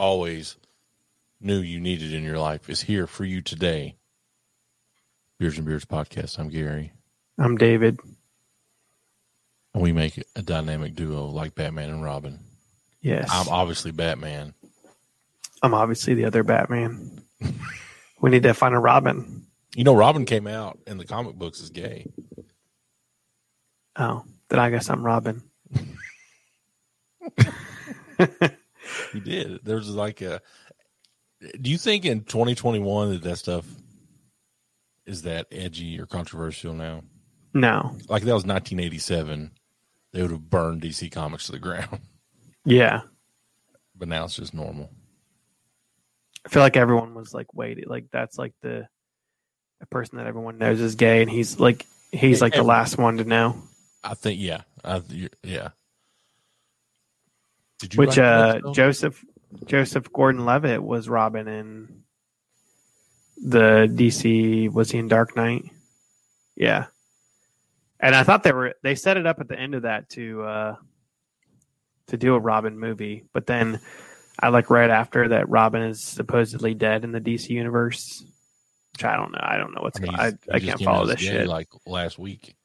always knew you needed in your life is here for you today. Beers and Beards podcast. I'm Gary. I'm David. And we make a dynamic duo like Batman and Robin. Yes. I'm obviously Batman. I'm obviously the other Batman. we need to find a Robin. You know, Robin came out in the comic books as gay. Oh, then I guess I'm Robin. he did. There's like a. Do you think in 2021 that that stuff is that edgy or controversial now? No. Like that was 1987. They would have burned DC Comics to the ground. Yeah. But now it's just normal. I feel like everyone was like, wait, like that's like the a person that everyone knows is gay, and he's like he's like the last one to know. I think, yeah, I, yeah. Did you Which uh, Joseph Joseph Gordon-Levitt was Robin in the DC. Was he in Dark Knight? Yeah, and I thought they were they set it up at the end of that to uh, to do a Robin movie, but then I like right after that Robin is supposedly dead in the DC universe. Which I don't know. I don't know what's I mean, going. I, I can't follow this shit. Like last week.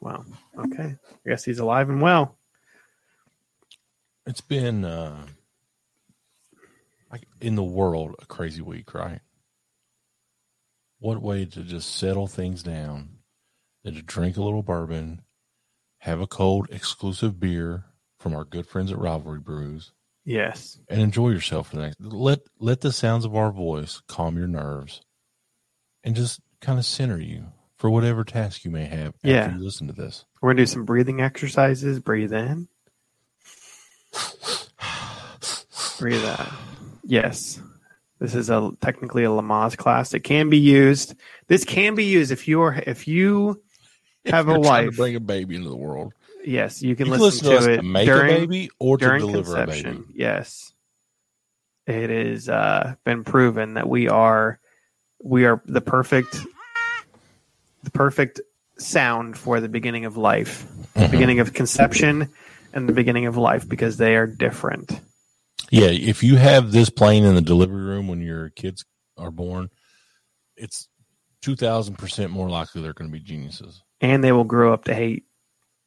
Wow. Okay. I guess he's alive and well. It's been uh like in the world a crazy week, right? What way to just settle things down than to drink a little bourbon, have a cold exclusive beer from our good friends at Rivalry Brews. Yes. And enjoy yourself for the next let let the sounds of our voice calm your nerves and just kind of center you for whatever task you may have after yeah. you listen to this. We're gonna do some breathing exercises. Breathe in. Breathe out. Yes. This is a technically a Lamaze class. It can be used. This can be used if you are if you have if a wife to bring a baby into the world. Yes, you can, you can listen, listen, to, it to make during, a baby or to deliver a baby. Yes, it has uh, been proven that we are we are the perfect the perfect sound for the beginning of life, mm-hmm. beginning of conception, and the beginning of life because they are different. Yeah, if you have this plane in the delivery room when your kids are born, it's two thousand percent more likely they're going to be geniuses, and they will grow up to hate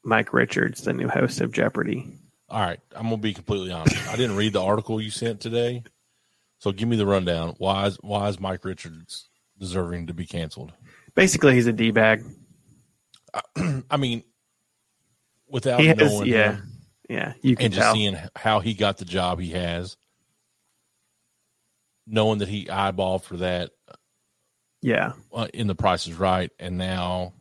Mike Richards, the new host of Jeopardy. All right, I'm gonna be completely honest. I didn't read the article you sent today, so give me the rundown. Why is why is Mike Richards deserving to be canceled? Basically, he's a d bag. I mean, without has, knowing yeah, him, yeah, you can and just tell. seeing how he got the job he has, knowing that he eyeballed for that, yeah, uh, in The Price is Right, and now,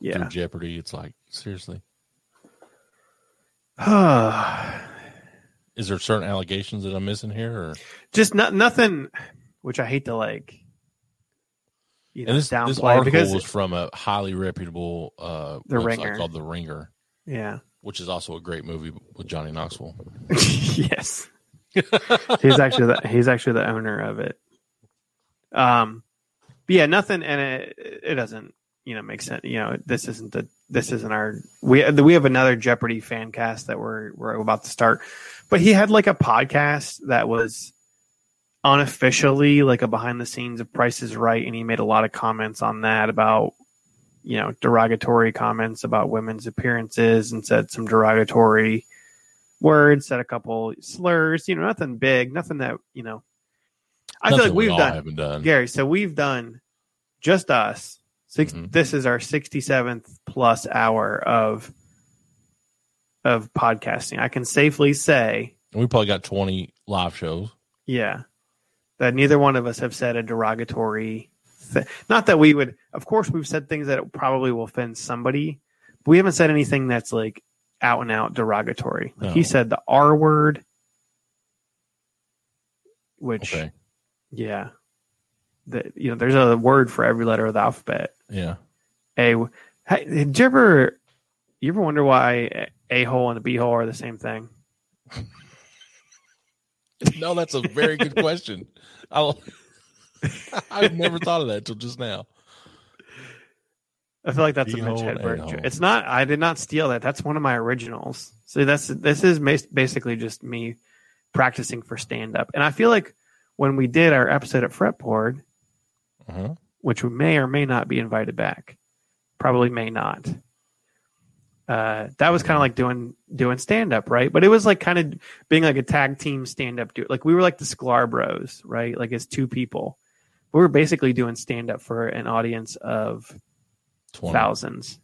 yeah, through Jeopardy, it's like seriously. is there certain allegations that I'm missing here, or just not nothing? Which I hate to like you know, and this, this article because was from a highly reputable uh, the Ringer called The Ringer. Yeah, which is also a great movie with Johnny Knoxville. yes, he's actually the, he's actually the owner of it. Um, yeah, nothing, and it it doesn't you know make sense. You know, this isn't the this isn't our we we have another Jeopardy fan cast that we're we're about to start, but he had like a podcast that was unofficially like a behind the scenes of Price is Right, and he made a lot of comments on that about you know derogatory comments about women's appearances and said some derogatory words, said a couple slurs. You know, nothing big, nothing that you know. I nothing feel like we've we done, done, Gary. So we've done just us. 6 mm-hmm. This is our sixty seventh plus hour of of podcasting. I can safely say we probably got twenty live shows. Yeah, that neither one of us have said a derogatory thing. Not that we would, of course, we've said things that probably will offend somebody, but we haven't said anything that's like out and out derogatory. Like no. He said the R word, which, okay. yeah, that you know, there's a word for every letter of the alphabet. Yeah. A. Hey, did you ever, you ever wonder why a hole and a b hole are the same thing? no, that's a very good question. i have never thought of that until just now. I feel like that's a Mitch Hedberg joke. It's not. I did not steal that. That's one of my originals. So that's this is basically just me practicing for stand up. And I feel like when we did our episode at Fretboard, Uh-huh. which we may or may not be invited back, probably may not. Uh, that was kind of like doing doing stand up, right? But it was like kind of being like a tag team stand up. Do like we were like the Sklar Bros, right? Like it's two people. We were basically doing stand up for an audience of 20 thousands.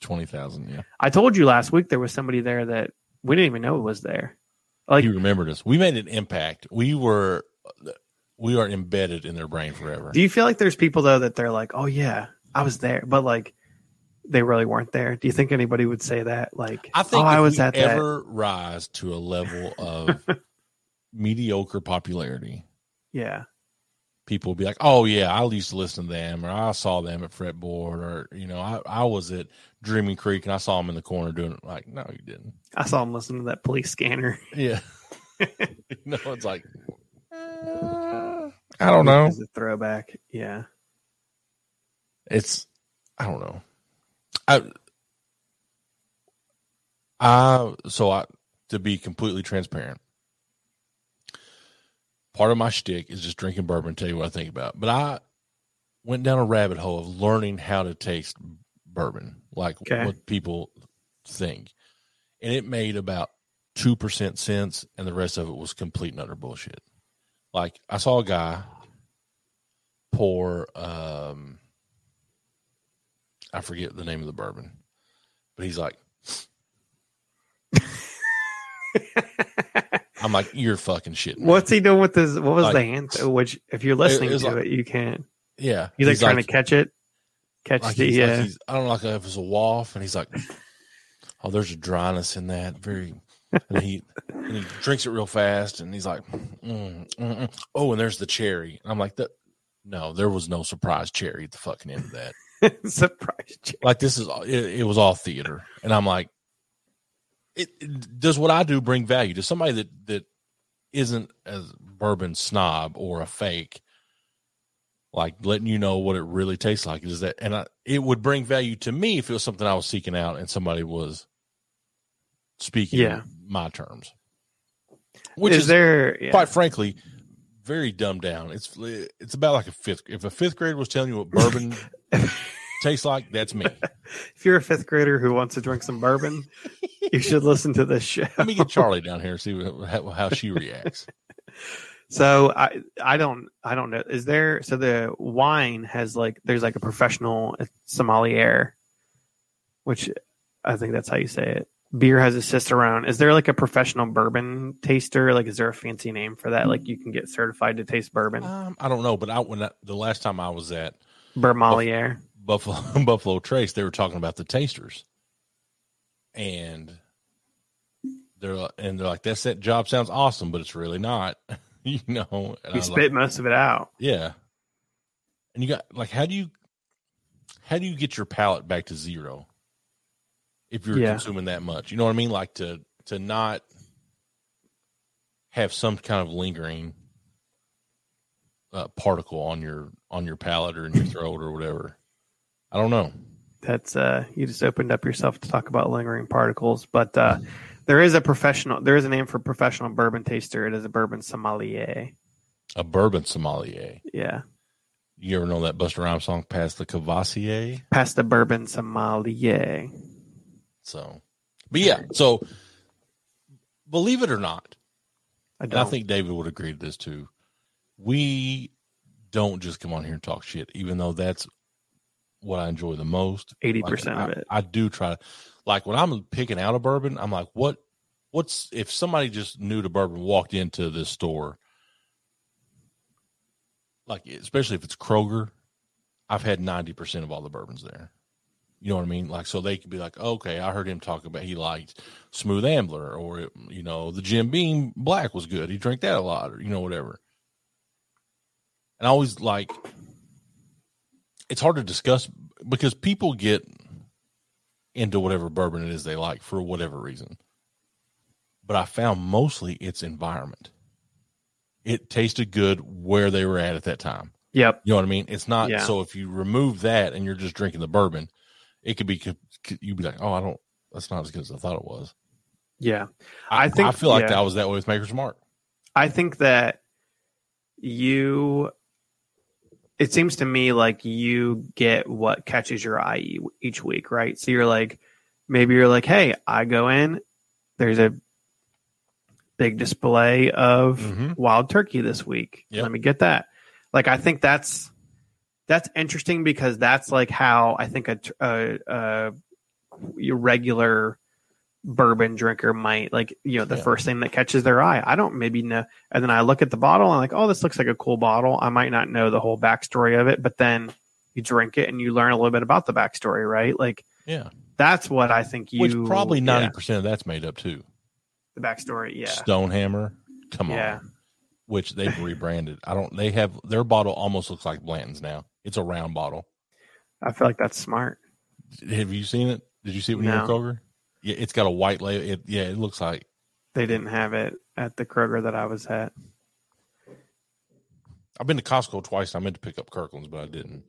20,000. Yeah. I told you last week there was somebody there that we didn't even know was there. Like you remembered us. We made an impact. We were, we are embedded in their brain forever. Do you feel like there's people though that they're like, "Oh yeah, I was there," but like they really weren't there? Do you think anybody would say that? Like, I think "Oh, I was at that." ever rise to a level of mediocre popularity, Yeah, people will be like, "Oh yeah, I used to listen to them, or I saw them at Fretboard, or you know, I, I was at Dreaming Creek and I saw them in the corner doing it." Like, no, you didn't. I saw him listening to that police scanner. Yeah, you know, it's like, uh, I don't know. As a throwback. Yeah, It's, I don't know. I, I so I to be completely transparent. Part of my shtick is just drinking bourbon. And tell you what I think about, but I went down a rabbit hole of learning how to taste bourbon, like Okay. what people think, and it made about two percent sense, and the rest of it was complete and utter bullshit. Like I saw a guy pour, um, I forget the name of the bourbon, but he's like, I'm like, you're fucking shit. What's he doing with this? What was Like- the anthem? Which, if you're listening It to like- it, you can't. Yeah, He's like trying to catch it, catch the. he's, I don't know, like if it's a waft, and he's like, "Oh, there's a dryness in that." Very, and he and he drinks it real fast, and he's like, mm, mm, mm. "Oh, and there's the cherry." And I'm like, "That no, there was no surprise cherry at the fucking end of that. surprise. Jay. Like this is all- it, it was all theater." And I'm like, it, it- does what I do bring value to somebody that that isn't a bourbon snob or a fake?" like letting you know what it really tastes like is that and I, it would bring value to me if it was something i was seeking out and somebody was speaking Yeah. my terms which is, is, there? Yeah. quite frankly very dumbed down it's it's about like a fifth if a fifth grader was telling you what bourbon tastes like that's me if you're a fifth grader who wants to drink some bourbon, you should listen to this show. let me get charlie down here and see how, how she reacts So I I don't I don't know. Is there so the wine has like there's like a professional sommelier, which I think that's how you say it. Beer has a cicerone. Is there like a professional bourbon taster? Like, is there a fancy name for that? Like, you can get certified to taste bourbon. um, i don't know but i when I, the last time i was at Burmalier. Buffalo Buffalo Trace, they were talking about the tasters, and they're and they're like, "That's that job sounds awesome, but it's really not." you know, and You spit like, most of it out. yeah. And you got like, how do you how do you get your palate back to zero if you're Yeah. consuming that much? You know what I mean? Like to to not have some kind of lingering uh, particle on your on your palate or in your throat or whatever. I don't know. That's uh, you just opened up yourself to talk about lingering particles. But uh, there is a professional. There is a name for professional bourbon taster. It is a bourbon sommelier. A bourbon sommelier. Yeah, You ever know that Busta Rhymes song, "Past the Courvoisier"? past the bourbon sommelier. So, but yeah. So, believe it or not, I don't. I think David would agree to this too. We don't just come on here and talk shit, even though that's what I enjoy the most. eighty Like, percent of I- it. I do try. to Like when I'm picking out a bourbon, I'm like, what? What's if somebody just new to bourbon walked into this store, like especially if it's Kroger, I've had ninety percent of all the bourbons there. You know what I mean? Like so they could be like, okay, I heard him talk about he liked Smooth Ambler, or you know the Jim Beam Black was good. He drank that a lot, or you know whatever. And I always like it's hard to discuss because people get into whatever bourbon it is they like for whatever reason. But I found mostly it's environment. It tasted good where they were at at that time. Yep. You know what I mean? It's not Yeah. so if you remove that and you're just drinking the bourbon, it could be you'd be like, oh, I don't. That's not as good as I thought it was. Yeah, I, I think- I feel like yeah. that was that way with Maker's Mark. I think that you. It seems to me like you get what catches your eye each week, right? So you're like, maybe you're like, hey, I go in, there's a big display of Mhm. wild turkey this week. Yep. Let me get that. Like, I think that's that's interesting because that's like how I think a, a, a regular bourbon drinker might like you know the Yeah. first thing that catches their eye. I don't maybe know, and then I look at the bottle and like, oh, this looks like a cool bottle. I might not know the whole backstory of it, but then you drink it and you learn a little bit about the backstory, right? Like Yeah, that's what I think you which probably ninety percent of that's made up too. the backstory. Yeah, Stonehammer, come on Yeah. on, which they've rebranded. I don't. They have their bottle almost looks like Blanton's now. It's a round bottle. I feel like that's smart. Have you seen it? Did you see it when you were at Kroger? Yeah, it's got a white label. It, yeah, it looks like They didn't have it at the Kroger that I was at. I've been to Costco twice. I meant to pick up Kirkland's, but I didn't.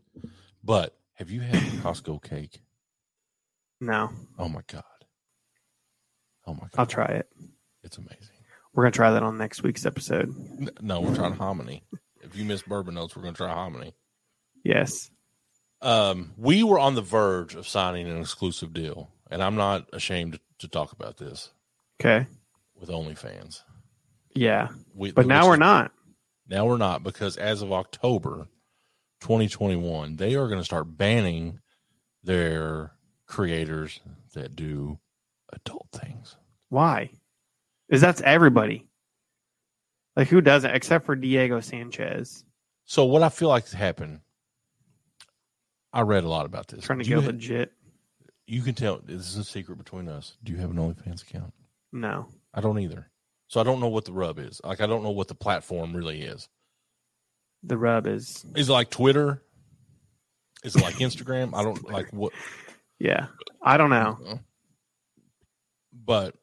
But have you had Costco cake? No, Oh my god! Oh my god! I'll try it. It's amazing. We're gonna try that on next week's episode. No, we're trying hominy. If you miss bourbon notes, we're going to try hominy. Yes. Um, we were on the verge of signing an exclusive deal, and I'm not ashamed to, talk about this Okay. with OnlyFans. Yeah. We, But now we're is- not. Now we're not because as of October 2021, they are going to start banning their creators that do adult things. Why? Is that's everybody. Like who doesn't except for Diego Sanchez So what I feel like has happened, I read a lot about this. trying to Do go legit? You can tell this is a secret between us. Do you have an OnlyFans account? No. I don't either. So I don't know what the rub is. Like I don't know what the platform really is. The rub is Is it like Twitter? Is it like Instagram? I don't like what yeah. I don't know. but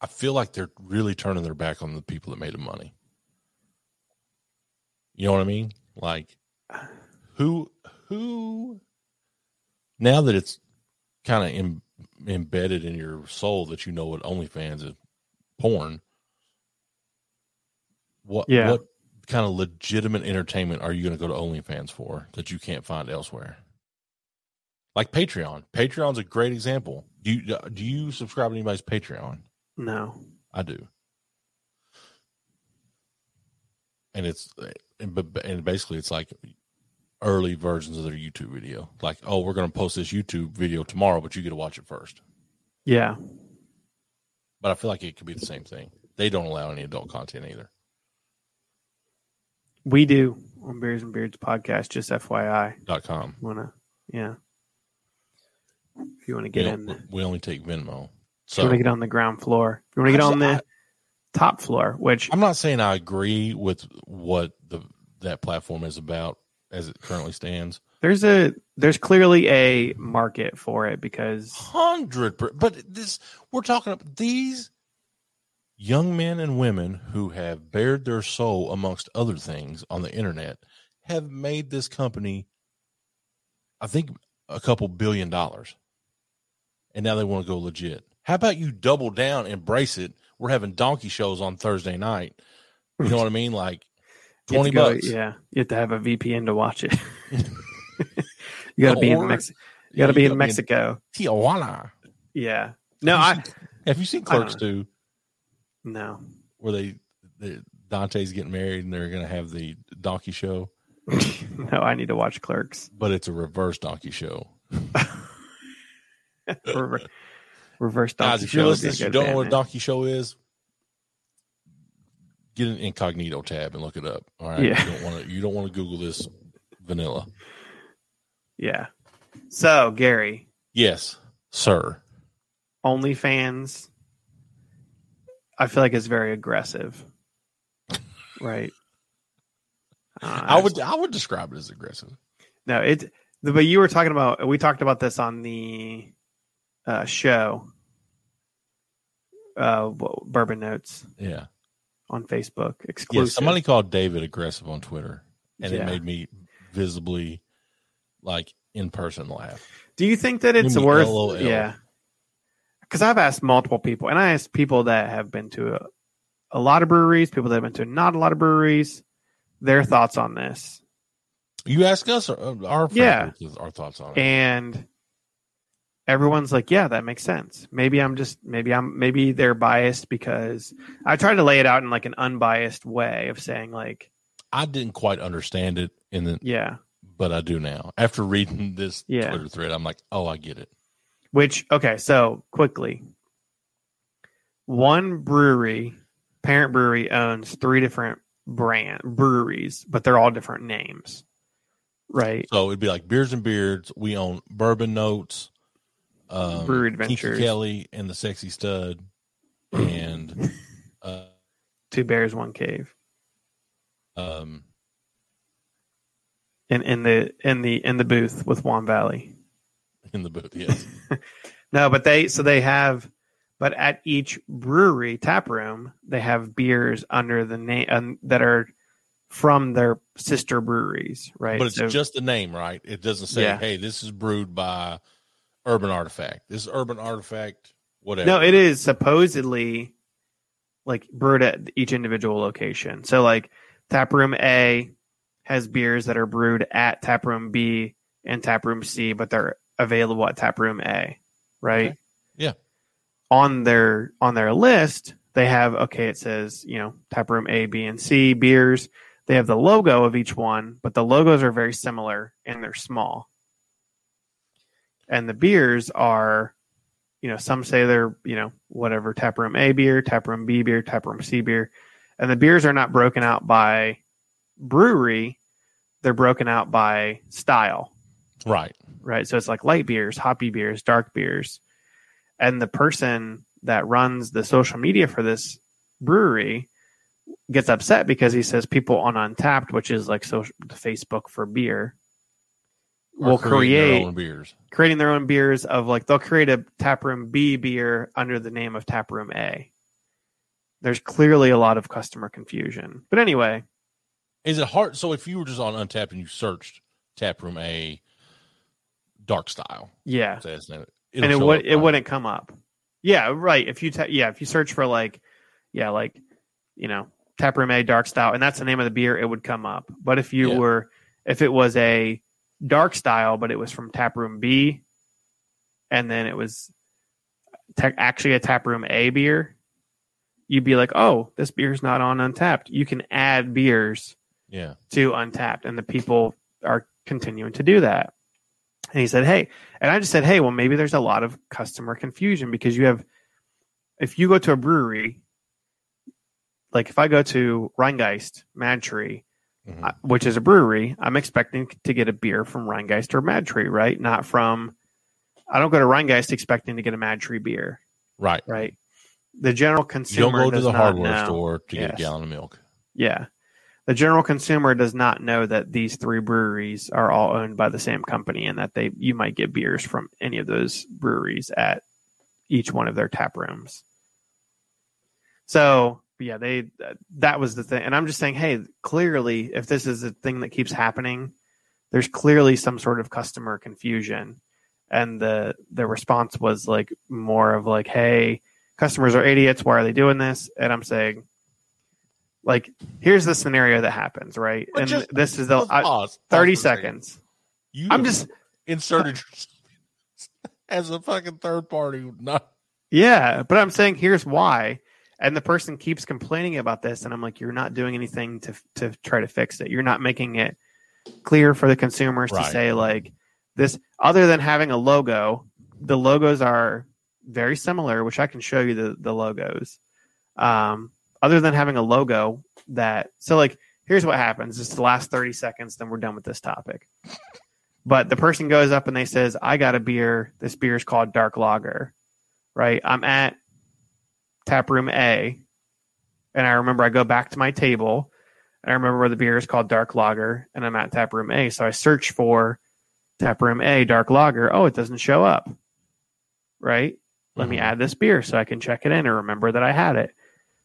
I feel like they're really turning their back on the people that made the money. You know what I mean? Like who who now that it's kind of Im- embedded in your soul that you know what OnlyFans is porn. What Yeah. what kind of legitimate entertainment are you going to go to OnlyFans for that you can't find elsewhere? Like Patreon. Patreon's a great example. Do you uh, do you subscribe to anybody's Patreon? No. I do. And it's and, but- and basically it's like early versions of their YouTube video. Like, oh, we're going to post this YouTube video tomorrow, but you get to watch it first. Yeah. But I feel like it could be the same thing. They don't allow any adult content either. We do on Beers and Beards podcast, just FYI. Dot com. Wanna yeah. If you want to get we, in we only take Venmo. if So you want to get on the ground floor. If you want to get on the top floor, which I'm not saying I agree with what the that platform is about as it currently stands. there's a there's clearly a market for it because hundred but this we're talking about these young men and women who have bared their soul amongst other things on the internet have made this company i think a couple billion dollars. And now they want to go legit. How about you double down and embrace it? We're having donkey shows on thursday night. You know what i mean? Like you 20 to go- bucks yeah, you have to have a VPN to watch it. you got to be in Mexico. You got to be in Mexico. tijuana Yeah. No, Have I seen- have you seen clerks 2 no. where they, they Dante's getting married and they're going to have the donkey show, no, I need to watch Clerks. but it's a reverse donkey show. Rever- Reverse Guys, donkey if you're show listening, be a to this, you don't know what a donkey show is, get an incognito tab and look it up. All right, Yeah. you don't want to you don't want to Google this vanilla. Yeah. So Gary, Yes, sir. OnlyFans, I feel like it's very aggressive, right? Uh, I would I would describe it as aggressive. No, it. But you were talking about. We talked about this on the uh, show, uh, Bourbon Notes Yeah. On Facebook Exclusive. Yeah. Somebody called David aggressive on Twitter, and Yeah. it made me visibly like in person laugh. Do you think that it's worth? LOL. Yeah. Because I've asked multiple people, and I asked people that have been to a, a lot of breweries, people that have been to not a lot of breweries, their thoughts on this. You ask us our, uh, our Yeah. our thoughts on it. and everyone's like yeah that makes sense maybe i'm just maybe i'm maybe they're biased because i try to lay it out in like an unbiased way of saying like I didn't quite understand it in the, yeah but I do now. After reading this Yeah. Twitter thread, I'm like, oh, I get it. which okay so quickly one brewery parent brewery owns three different brand breweries but they're all different names right So it'd be like beers and beards. We own Bourbon Notes, um, Brewery Kinky Adventures. Kelly, and the Sexy Stud, and uh, two bears one cave um, in in the in the in the booth with Juan Valley in the booth. Yes, No, but they so they have, but at each brewery tap room they have beers under the name um, that are from their sister breweries, right? but it's So- just the name, right? It doesn't say, Yeah. "Hey, this is brewed by Urban Artifact." This is Urban Artifact, whatever. no, it is supposedly like brewed at each individual location. So like tap room A has beers that are brewed at tap room B and tap room C, but they're available at tap room A, right? Okay. Yeah. On their on their list, they have okay. It says you know tap room A, B, and C beers. They have the logo of each one, but the logos are very similar and they're small. And the beers are, you know, some say they're you know whatever tap room A beer, tap room B beer, tap room C beer, and the beers are not broken out by brewery. They're broken out by style right. right? So it's like light beers, hoppy beers, dark beers. And the person that runs the social media for this brewery gets upset because he says people on Untappd, which is like social Facebook for beer, will creating their create own beers. creating their own beers of like they'll create a taproom B beer under the name of taproom A. There's clearly a lot of customer confusion. But anyway, Is it hard? So if you were just on Untappd and you searched Taproom A Dark Style, yeah. say its name, and it would it right? wouldn't come up. Yeah, right. If you ta- yeah, if you search for like yeah, like you know, Taproom A dark style and that's the name of the beer, it would come up. But if you Yeah. were if it was a dark style but it was from Taproom B and then it was actually a Taproom A beer, you'd be like, "Oh, this beer's not on Untappd." You can add beers Yeah. to Untappd, and the people are continuing to do that. And he said, "Hey," and I just said, "Hey, well, maybe there's a lot of customer confusion because you have, if you go to a brewery, like if I go to Rhinegeist Mad Tree, Mhm. uh, which is a brewery, I'm expecting to get a beer from Rhinegeist or Mad Tree, right? Not from, I don't go to Rhinegeist expecting to get a Mad Tree beer, Right. right? The general You consumer don't go to the hardware know. store to get a gallon of milk. Yeah. The general consumer does not know that these three breweries are all owned by the same company and that they you might get beers from any of those breweries at each one of their tap rooms. So, yeah, they that was the thing. And I'm just saying, hey, clearly if this is a thing that keeps happening, there's clearly some sort of customer confusion. And the the response was like more of like, hey, customers are idiots, why are they doing this? And I'm saying like here's the scenario that happens, right? But and just- this is the I, pause. Pause 30 for seconds. You I'm just inserted as a fucking third party. Not yeah, but I'm saying here's why. And the person keeps complaining about this and I'm like you're not doing anything to to try to fix it. You're not making it clear for the consumers Right. to say like this other than having a logo, the logos are very similar, which I can show you the the logos. Um other than having a logo that so like here's what happens it's the last 30 seconds then we're done with this topic but the person goes up and they says i got a beer this beer is called dark lager right i'm at tap room a and i remember i go back to my table and i remember where the beer is called dark lager and i'm at tap room a so i search for tap room a dark lager oh it doesn't show up right let me Mhm. add this beer so i can check it in and remember that i had it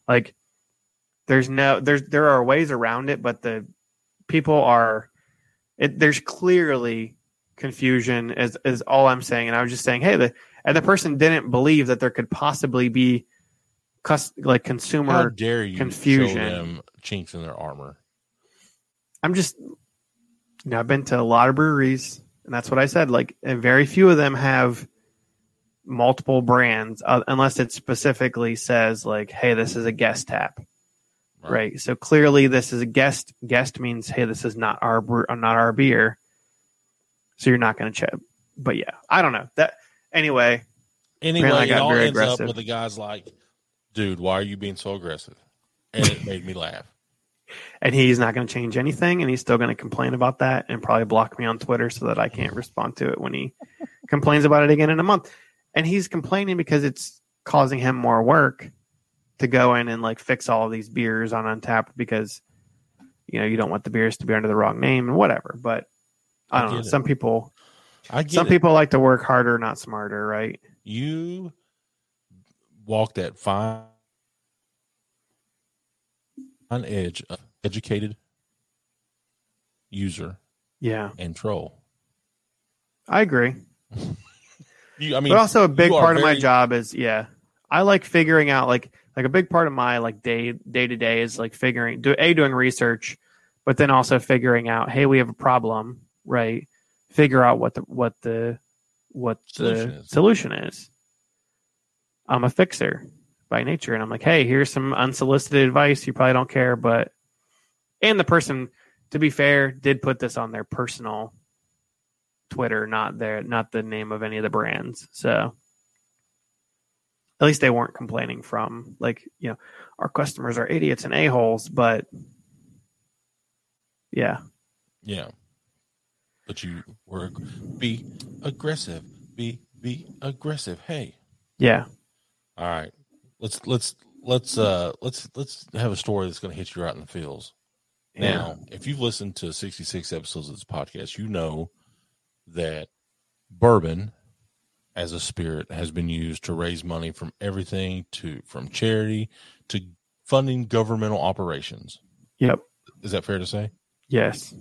like there's no there's there are ways around it but the people are it, there's clearly confusion is is all I'm saying. And I was just saying, hey, the and the person didn't believe that there could possibly be cus- like How consumer. dare you confusion. show them chinks in their armor? I'm just, you know, I've been to a lot of breweries, and that's what I said. Like, and very few of them have multiple brands, uh, unless it specifically says like, hey, this is a guest tap. Right. So clearly, this is a guest. Guest means, hey, this is not our uh, not our beer. So you're not going to check. But yeah, I don't know that. Anyway, Anyway, I it got all very ends up aggressive. with the guys like, "Dude, why are you being so aggressive?" And it made me laugh. and he's not going to change anything, and he's still going to complain about that, and probably block me on Twitter so that I can't respond to it when he complains about it again in a month. And he's complaining because it's causing him more work to go in and like fix all of these beers on Untappd because you know you don't want the beers to be under the wrong name and whatever. But I I don't know. it. Some people, I get some it. people like to work harder, not smarter, right? you walk that fine fine edge of educated user Yeah, and troll. I agree. You, I mean, but also a big part of my job is yeah i like figuring out like like a big part of my like day day to day is like figuring do a doing research but then also figuring out hey we have a problem right figure out what the what the what Solution the is. solution is i'm a fixer by nature and i'm like hey here's some unsolicited advice you probably don't care but and the person to be fair did put this on their personal Twitter, not their not the name of any of the brands. So at least they weren't complaining from like, you know, our customers are idiots and a-holes, but yeah. Yeah. But you were be aggressive. Be be aggressive. Hey. Yeah. All right. Let's let's let's uh let's let's have a story that's gonna hit you right in the feels. Now, if you've listened to 66 episodes of this podcast, you know that bourbon as a spirit has been used to raise money from everything to from charity to funding governmental operations. Yep. Is that fair to say? Yes.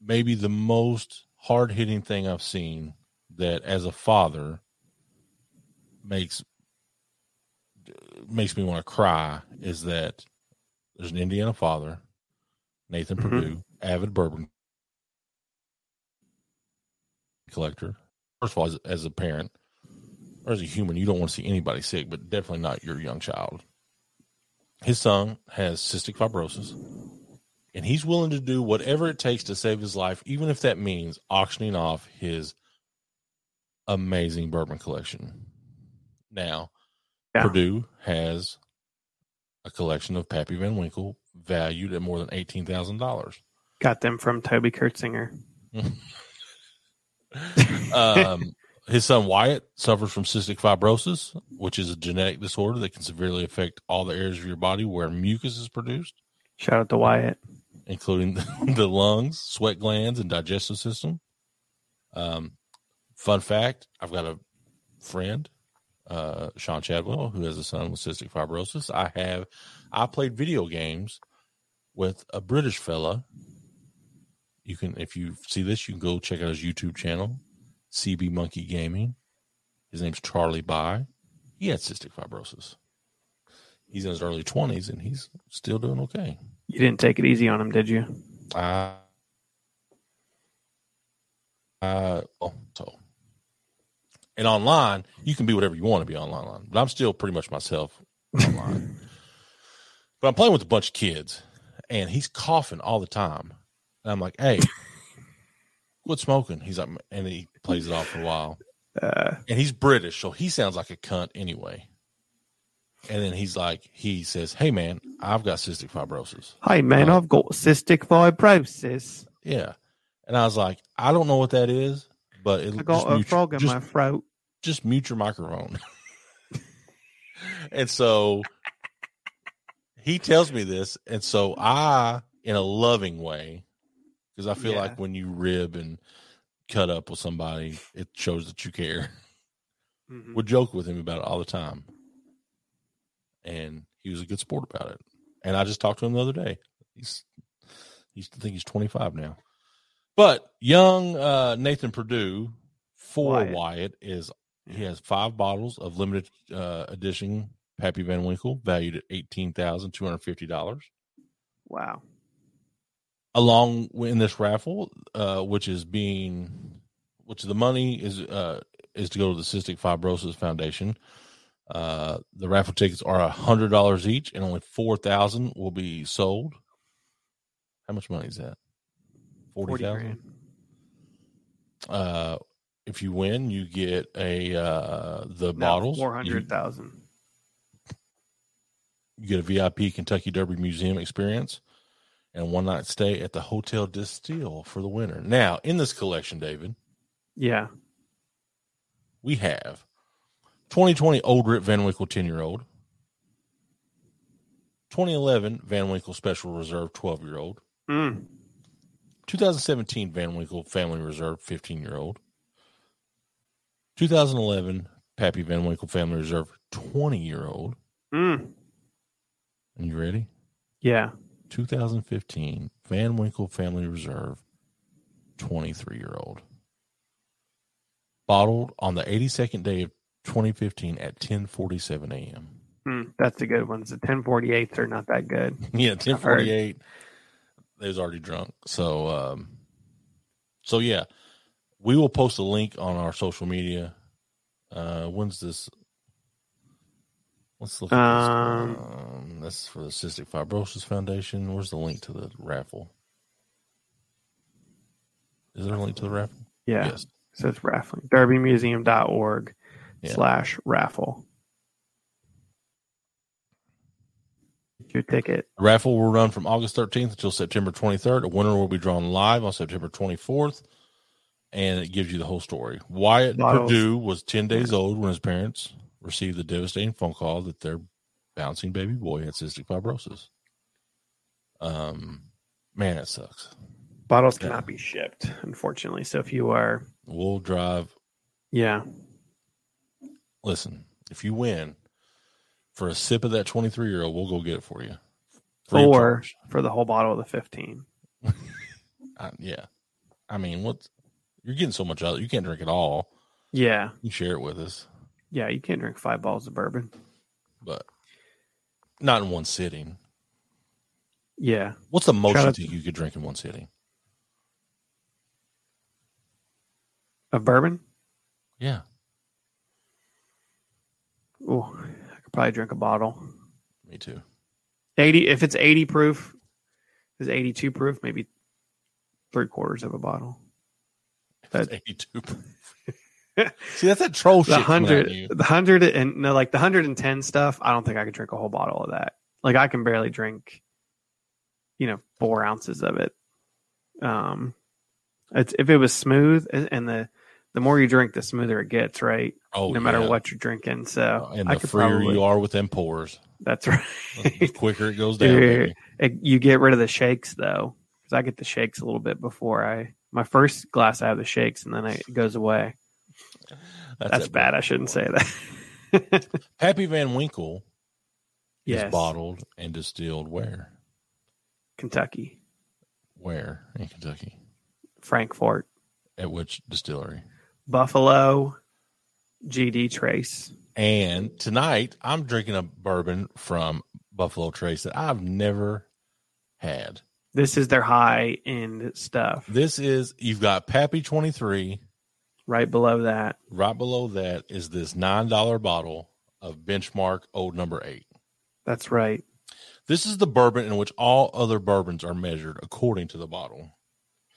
maybe the most hard hitting thing I've seen that as a father makes makes me want to cry is that there's an Indiana father, Nathan Mhm. Purdue, avid bourbon collector. First of all, as, as a parent or as a human, you don't want to see anybody sick, but definitely not your young child. His son has cystic fibrosis and he's willing to do whatever it takes to save his life, even if that means auctioning off his amazing bourbon collection. Now, Yeah. Purdue has a collection of Pappy Van Winkle valued at more than eighteen thousand dollars. Got them from Toby Kurtzinger. Um, his son Wyatt suffers from cystic fibrosis, which is a genetic disorder that can severely affect all the areas of your body where mucus is produced. Shout out to Wyatt. including the lungs, sweat glands, and digestive system. Um, fun fact: I've got a friend, uh, Sean Chadwell, who has a son with cystic fibrosis. I have, I played video games with a British fella. You can, if you see this, you can go check out his YouTube channel, CB Monkey Gaming. His name's Charlie By. He had cystic fibrosis. He's in his early twenties and he's still doing okay. You didn't take it easy on him, did you? Uh, uh, well, so, and online, you can be whatever you want to be online, but I'm still pretty much myself online. but I'm playing with a bunch of kids, and he's coughing all the time. And I'm like, hey, quit smoking. He's like, and he plays it off for a while. Uh, And he's British, so he sounds like a cunt anyway. And then he's like, he says, hey, man, I've got cystic fibrosis. Hey man. Uh, I've got cystic fibrosis. Yeah. And I was like, I don't know what that is, but it I got a frog in just, my throat. Just mute your microphone. and so he tells me this. And so I, in a loving way, because I feel Yeah. like when you rib and cut up with somebody, it shows that you care, Mhm. would joke with him about it all the time. And he was a good sport about it. And I just talked to him the other day. He's, he's I think he's 25 now. But young uh, Nathan Purdue for Wyatt. Wyatt. is he has five bottles of limited uh, edition Pappy Van Winkle valued at eighteen thousand two hundred fifty dollars. Wow. Along in this raffle, uh, which is being, which the money is uh, is to go to the Cystic Fibrosis Foundation. Uh, the raffle tickets are a hundred dollars each, and only four thousand will be sold. How much money is that? Forty 40 thousand. Uh, if you win, you get a uh, the No, bottles. Four You, you get a VIP Kentucky Derby Museum experience and one night stay at the Hotel Distil for the winner. Now, in this collection, David, Yeah. we have 2020 Old Rip Van Winkle 10 year old, 2011 Van Winkle Special Reserve 12 year old, Mm. 2017 Van Winkle Family Reserve 15 year old, 2011 Pappy Van Winkle Family Reserve 20 year old. Mm. And you ready? Yeah. 2015 Van Winkle Family Reserve 23 year old. Bottled on the 82nd day of 2015 at 10:47 a.m. Mm. That's the good ones. The 1048s are not that good. yeah, 10:48. They was already drunk. So um so yeah, we will post a link on our social media. Uh when's this Let's look at Um, this. Um, this is for the Cystic Fibrosis Foundation. Where's the link to the raffle? Is there a link to the raffle? Yeah. Yes. So it's raffling. Derbymuseum.org Yeah. slash raffle. Get your ticket. The raffle will run from August 13th until September 23rd. A winner will be drawn live on September 24th, and it gives you the whole story. Wyatt Bottles. Purdue was 10 days old when his parents received the devastating phone call that their bouncing baby boy had cystic fibrosis. Um, man, it sucks. Bottles Yeah. cannot be shipped, unfortunately. So if you are, We'll drive. yeah, Listen, if you win for a sip of that 23 year old, we'll go get it for you. Free or for the whole bottle of the 15. I, yeah. I mean, what? You're getting so much out. You can't drink it all. Yeah. You share it with us. Yeah. You can't drink five bottles of bourbon. but not in one sitting. Yeah. What's the most you to- think you could drink in one sitting? Of bourbon? Yeah, Oh, I could probably drink a bottle. me too. 80, if it's 80 proof, is 82 proof, maybe three quarters of a bottle. That's That- 82. See, that's that troll The shit. coming out of hundred, the hundred, and no, like the hundred and ten stuff. I don't think I could drink a whole bottle of that. Like I can barely drink, you know, four ounces of it. Um, it's if it was smooth, and the the more you drink, the smoother it gets, right? Oh, no matter yeah. what you're drinking. So And I the could freer probably. you are with them pores, That's right. the quicker it goes down. It- you get rid of the shakes though, because I get the shakes a little bit before I my first glass. I have the shakes, and then it goes away. That's that bad. I shouldn't say that. Pappy Van Winkle yes, is bottled and distilled where? Kentucky, Where in Kentucky? Frankfort, At which distillery? Buffalo, GD Trace. And tonight I'm drinking a bourbon from Buffalo Trace that I've never had. This is their high end stuff. This is you've got Pappy 23. Right below that, Right below that is this nine dollar bottle of Benchmark Old Number Eight. that's right. This is the bourbon in which all other bourbons are measured according to the bottle.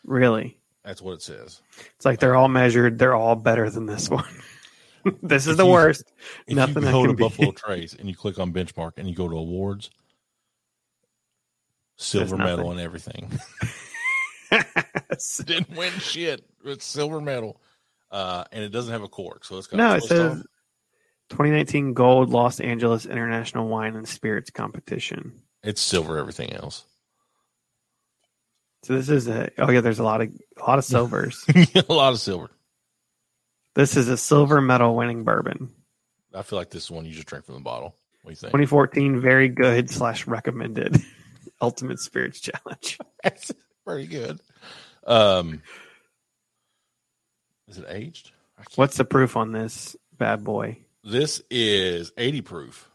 Really, That's what it says. it's like they're all measured. They're all better than this one. this is If the you- worst. If Nothing you go to be- Buffalo Trace and you click on Benchmark and you go to awards, silver medal and everything. Didn't win shit. It's silver medal, uh, and it doesn't have a cork, so it's got no, it says on. 2019 Gold Los Angeles International Wine and Spirits Competition. it's silver. Everything else, So this is a oh yeah, there's a lot of a lot of silvers. a lot of silver. this is a silver medal winning bourbon. I feel like this is one you just drink from the bottle. What do you think? 2014, very good slash recommended Ultimate Spirits Challenge. That's very good. Um, is it aged? What's the proof on this bad boy? This is 80 proof.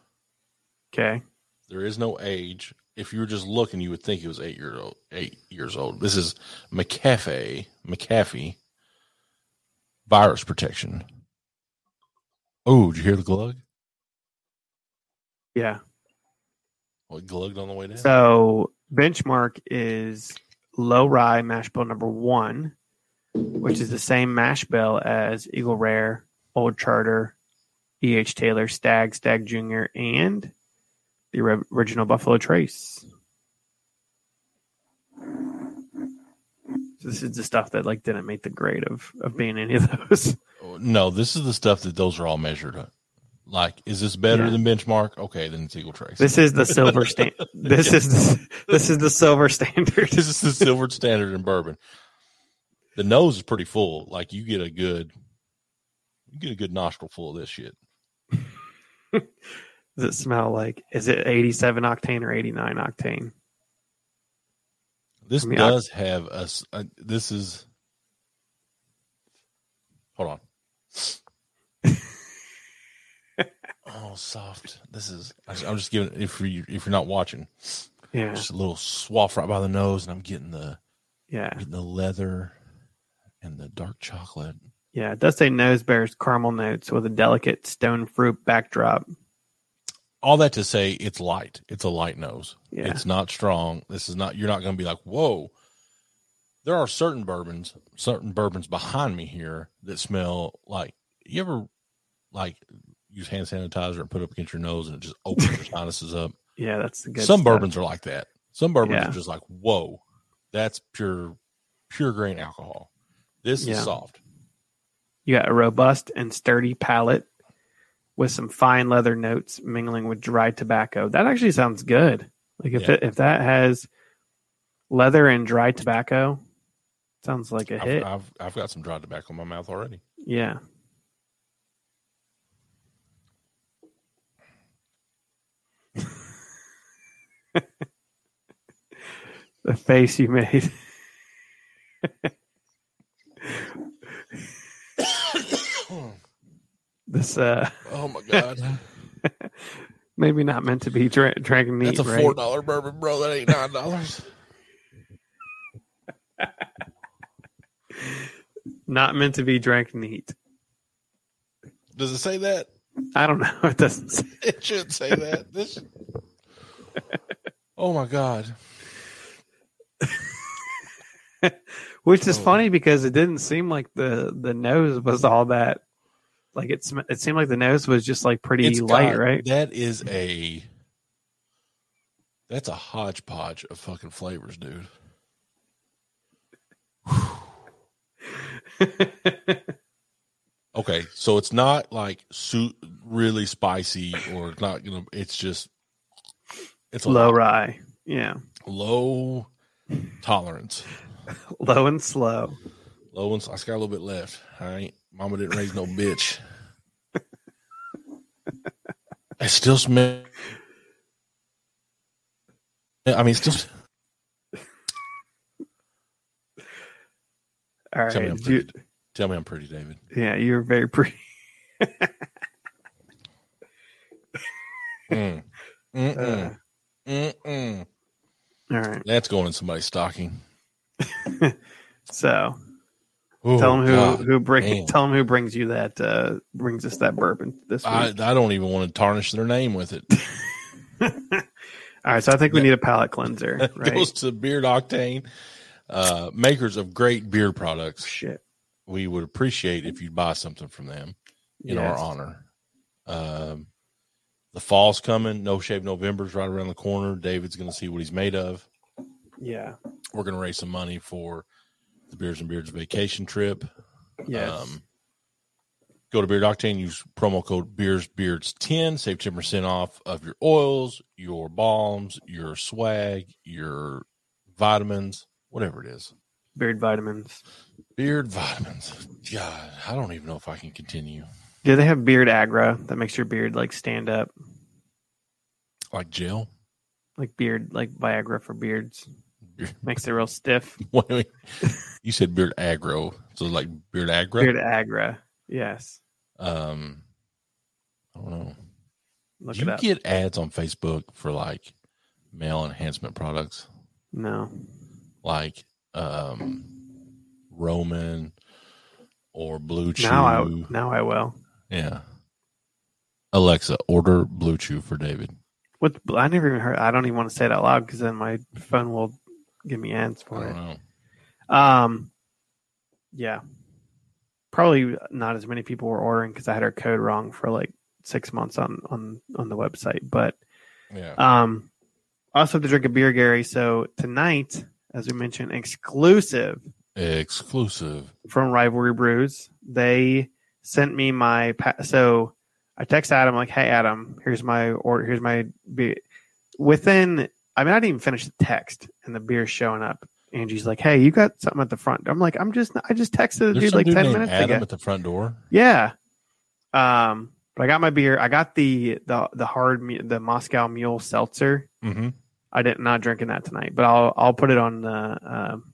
Okay. There is no age. If you were just looking, you would think it was eight years old. Eight years old. This is McAfee. McAfee virus protection. Oh, did you hear the glug? Yeah. Glugged on the way down. So benchmark is low rye mash bill number one, which is the same mash bill as Eagle Rare, Old Charter, E.H. Taylor, Stag, Stag Junior, and the original Buffalo Trace. So this is the stuff that like didn't make the grade of of being any of those. No, this is the stuff that those are all measured. Like, is this better Yeah. than benchmark? Okay, then it's Eagle Trace. This is the silver stand. This is this is the silver standard. this is the silver standard in bourbon. The nose is pretty full. Like you get a good, you get a good nostril full of this shit. Does it smell like? Is it 87 octane or 89 octane? This I mean, I- does have a- This is. Hold on. Oh, soft. This is. I'm just giving. If you if you're not watching, Yeah, just a little swath right by the nose, and I'm getting the yeah, getting the leather and the dark chocolate. yeah. It does say nose bears caramel notes with a delicate stone fruit backdrop. all that to say it's light it's a light nose Yeah. it's not strong this is not you're not going to be like whoa there are certain bourbons certain bourbons behind me here that smell like you ever like use hand sanitizer and put it up against your nose and it just opens your sinuses up Yeah, that's the good. some stuff. bourbons are like that some bourbons Yeah. are just like whoa that's pure pure grain alcohol this Yeah. is soft You got a robust and sturdy palate with some fine leather notes mingling with dry tobacco. That actually sounds good. Like if Yeah. it, if that has leather and dry tobacco, sounds like a I've, hit. I've, I've got some dry tobacco in my mouth already yeah. The face you made. this uh oh my god maybe not meant to be dra- dragon meat, that's a four dollar bourbon bro that ain't nine dollars Not meant to be drank neat. does it say that I don't know. It doesn't say. It should say that. This. Oh my god! Which is Oh. funny because it didn't seem like the the nose was all that. Like it, sm- it seemed like the nose was just like pretty It's light, got- right? That is a. That's a hodgepodge of fucking flavors, dude. Okay, so it's not like su- really spicy or not you know, It's just it's a Low lot- rye, yeah, low tolerance. low and slow. Low ones. I just got a little bit left. I ain't. Mama didn't raise no bitch. I still smell. I mean, still. All right, Tell me I'm did you- pretty. Tell me I'm pretty, David. yeah, you're very pretty. Mm. Mm-mm. Uh, Mm-mm. all right, That's going in somebody's stocking. so Oh, tell them who God. who bring man. tell them who brings you that uh brings us that bourbon this week. I, I don't even want to tarnish their name with it. all right, so I think we need a palate cleanser, right? goes to Beard Octane, uh, makers of great beard products. Shit. We would appreciate if you'd buy something from them in our honor. Um, the fall's coming. No Shave November's right around the corner. David's going to see what he's made of. Yeah. We're going to raise some money for the Beards and Beards vacation trip. Yes. Um, go to Beard Octane, use promo code Beers Beards 10, save 10% off of your oils, your balms, your swag, your vitamins, whatever it is. Beard vitamins. Beard vitamins. God, I don't even know if I can continue. Do they have beard agra that makes your beard like stand up? Like gel, Like beard, like Viagra for beards. Makes it real stiff. You said beard aggro, so like beard aggro. Beard agra. Yes. Um, I don't know. Look Do you up. get ads on Facebook for like male enhancement products, no. like um, Roman or BlueChew? Now I now I will. yeah. Alexa, order BlueChew for David. What I never even heard. I don't even want to say it out loud because then my phone will give me ads for it. know. Um, yeah, probably not as many people were ordering because I had our code wrong for like six months on on on the website. But Yeah. um, also have to drink a beer, Gary. So tonight, as we mentioned, exclusive Exclusive. from Rivalry Brews. They sent me my pa- so I text Adam like, "Hey Adam, here's my order. Here's my beer." Within, I mean, I didn't even finish the text, and the beer's showing up. Angie's like, "Hey, you got something at the front?" I'm like, "I'm just, I just texted the dude like dude ten minutes Adam ago." at the front door. Yeah. Um, but I got my beer. I got the the the hard the Moscow Mule Seltzer. Mm-hmm. I didn't not drinking that tonight, but I'll I'll put it on the um,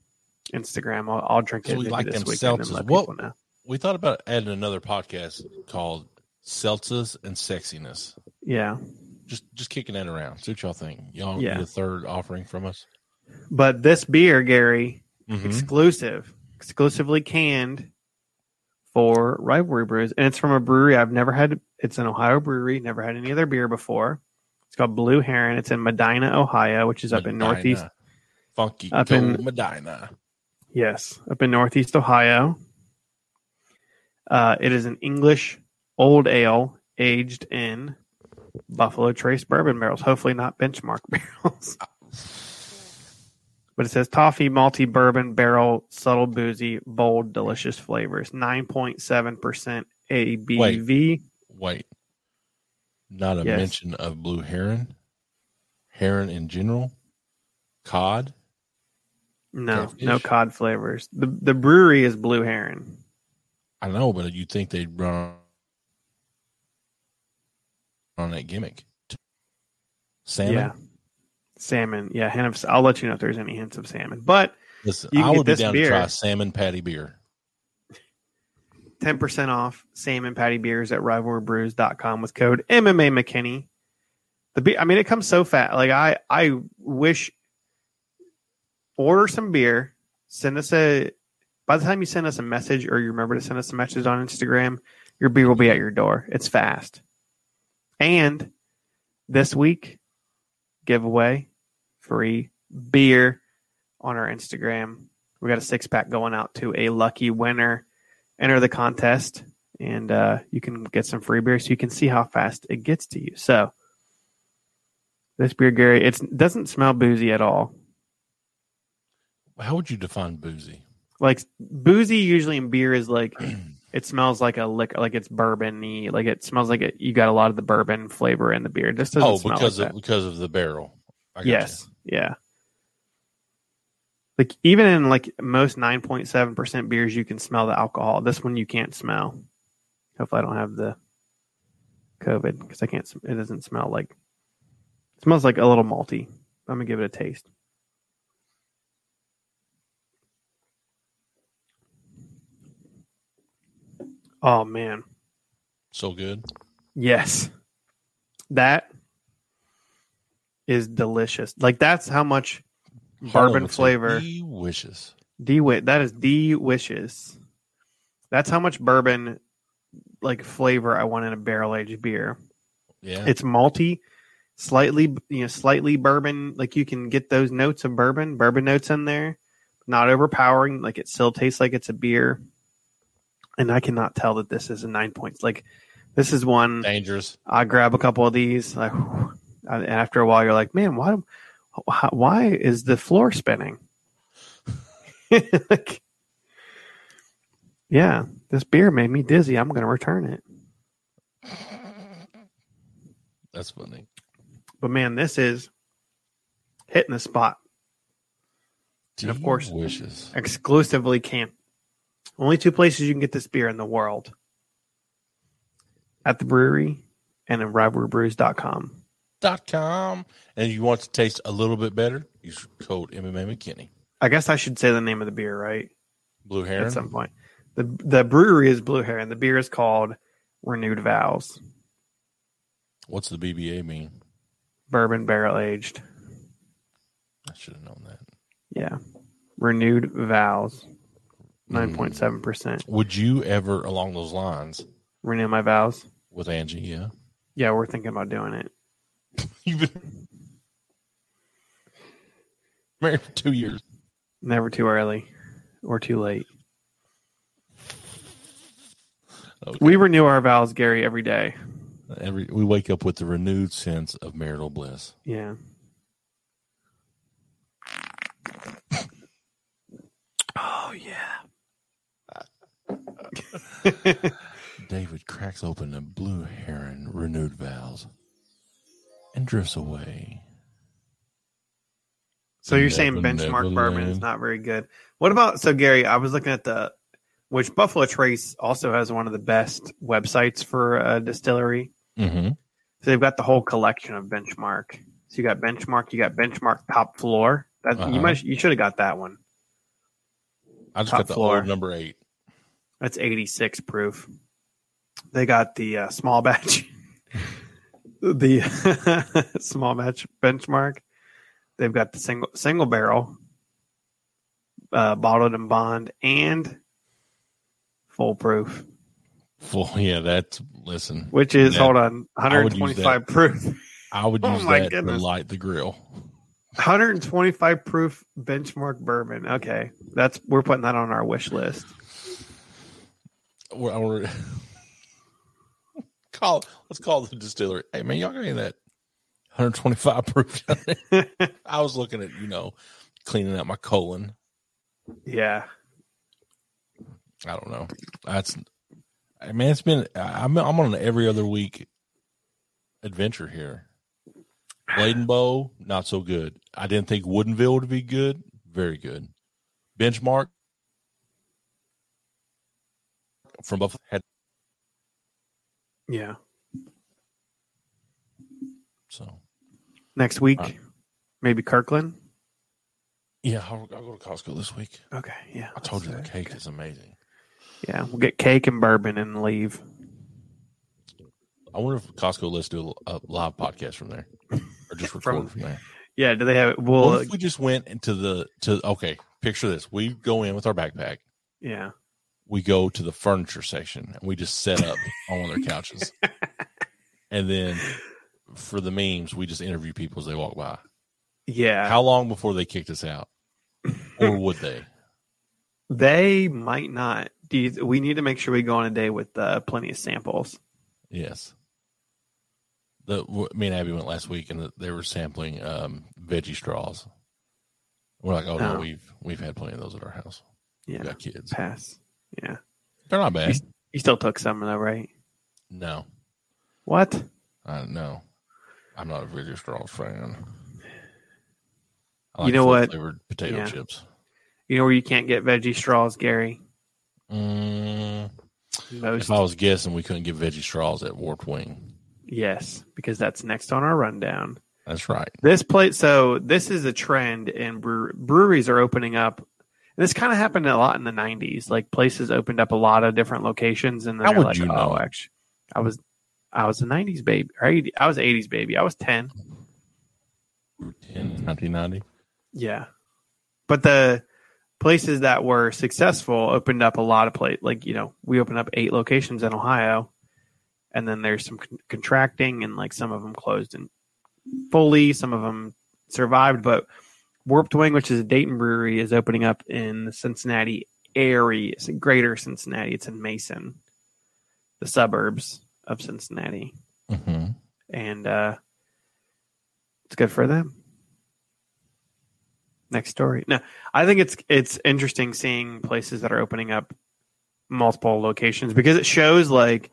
Instagram. I'll, I'll drink So it we like this them seltzers. let What- know. We thought about adding another podcast called Seltzers and Sexiness. Yeah. Just just kicking that around. See what y'all think. Y'all Yeah. need third offering from us. But this beer, Gary, Mhm. exclusive, exclusively canned for Rivalry Brews, and it's from a brewery I've never had. It's an Ohio brewery. Never had any other beer before. It's called Blue Heron. It's in Medina, Ohio, which is up in northeast. Funky Up in- Medina. Yes, up in northeast Ohio. Uh, it is an English old ale aged in Buffalo Trace bourbon barrels. Hopefully, not benchmark barrels. But it says toffee, malty, bourbon, barrel, subtle, boozy, bold, delicious flavors. 9.7% ABV. Wait. Not a Yes. mention of blue heron. Heron in general. Cod. No, Catfish? no cod flavors. The the brewery is Blue Heron. I know, but you'd think they'd run on that gimmick. Salmon. Yeah. Salmon. Yeah, hint of, I'll let you know if there's any hints of salmon. But Listen, You can I get would be this down beer. to try salmon patty beer. 10% off salmon patty beers at rivalrybrews.com with code MMA McKinney. The beer, I mean, it comes so fast. Like I, I wish order some beer, send us a, by the time you send us a message or you remember to send us a message on Instagram, your beer will be at your door. It's fast. And this week, giveaway, free beer on our Instagram. We got a six pack going out to a lucky winner enter the contest and uh, you can get some free beer so you can see how fast it gets to you. So this beer, Gary, it doesn't smell boozy at all. How would you define boozy? Like boozy usually in beer is like it smells like a liquor, like it's bourbony, like it smells like it, you got a lot of the bourbon flavor in the beer. It just doesn't Oh, smell because like of that. because of the barrel. I got Yes, yeah. Like even in like most nine point seven percent beers, you can smell the alcohol. This one you can't smell. Hopefully, I don't have the COVID because I can't. It doesn't smell like. It smells like a little malty. I'm gonna give it a taste. Oh man, So good. yes, that is delicious. Like that's how much bourbon flavor. "He wishes. D that is D wishes. That's how much bourbon like flavor I want in a barrel aged beer. Yeah. It's malty, slightly you know, slightly bourbon. Like you can get those notes of bourbon, bourbon notes in there, not overpowering. Like it still tastes like it's a beer. And I cannot tell that this is a nine points. Like this is one Dangerous. I grab a couple of these. Like and after a while, you're like, man, why, why, is the floor spinning? like, yeah, this beer made me dizzy. I'm going to return it. That's funny. But man, this is hitting the spot. And of course- wishes. Exclusively camp. Only two places you can get this beer in the world: at the brewery and in rivalrybrews.com. com. And if you want to taste a little bit better, use code MMA McKinney. I guess I should say the name of the beer, right? Blue Heron. At some point. The the brewery is Blue Heron. The beer is called Renewed Vows. What's the BBA mean? Bourbon barrel aged. I should have known that. Yeah. Renewed Vows. 9.7%. Mm. Would you ever, along those lines, Renew my vows. with Angie? Yeah. Yeah, we're thinking about doing it. You've been married for two years. Never too early or too late. Okay. We renew our vows, Gary, every day. Every we wake up with the renewed sense of marital bliss. Yeah. David cracks open a blue heron renewed vows and drifts away. So you're saying benchmark never bourbon is not very good. What about so Gary? I was looking at the which Buffalo Trace also has one of the best websites for a distillery. Mm-hmm. So they've got the whole collection of benchmark. So you got benchmark, you got benchmark top floor. That Uh-huh. you might you should have got that one. I just Top got the floor. old number eight. That's 86 proof. They got the uh, small batch, the small batch benchmark. They've got the single single barrel, uh, bottled and bond, and full proof, Full, yeah. That's listen. which is Yeah. hold on I would use 125 proof, I would Oh use my that goodness. to light the grill. 125 proof benchmark bourbon. Okay, that's we're putting that on our wish list. We're, call. Let's call the distillery. Hey man, y'all got any of that 125 proof? I was looking at you know cleaning out my colon. yeah, I don't know. That's I mean, it's been. I'm I'm on an every other week adventure here. Blade and Bow, not so good. I didn't think Woodinville would be good. Very good. Benchmark from Buffalo had yeah. so Next week, Uh, maybe Kirkland. yeah. I'll, I'll go to Costco this week. Okay, yeah. I told you the cake okay. is amazing. Yeah, we'll get cake and bourbon and leave. I wonder if Costco lets do a, a live podcast from there or just record From- from, there. Yeah, do they have? it? Well, what if we just went into the to okay? Picture this: we go in with our backpack. yeah. We go to the furniture section and we just set up on one of their couches. And then for the memes, we just interview people as they walk by. Yeah. How long before they kicked us out? Or would they? they might not. Do you, we need to make sure we go on a day with uh, plenty of samples? Yes. The me and Abby went last week and they were sampling um, veggie straws. We're like, oh no, Oh. we've we've had plenty of those at our house. Yeah. We got kids. Pass. Yeah. They're not bad. You still took some though, right? No, What? uh, no, I'm not a veggie straws fan. I You know what? Flavored potato Yeah. chips. You know where you can't get veggie straws, Gary? Mm, if I was guessing, we couldn't get veggie straws at Warped Wing. yes, because that's next on our rundown. That's right. This plate. so this is a trend, and brewer, breweries are opening up. And this kind of happened a lot in the '90s. Like places opened up a lot of different locations, and then How they're would like, you "Oh, know? actually, I was, I was a '90s baby, or 80, I was '80s baby. I was 10. In 1990. Yeah, but the places that were successful opened up a lot of place. Like you know, we opened up eight locations in Ohio, and then there's some con- contracting, and like some of them closed and fully, some of them survived. But Warped Wing, which is a Dayton brewery, is opening up in the Cincinnati area, it's in greater Cincinnati. It's in Mason, the suburbs of Cincinnati, Mm-hmm. and uh, it's good for them. Next story. No, I think it's it's interesting seeing places that are opening up multiple locations because it shows like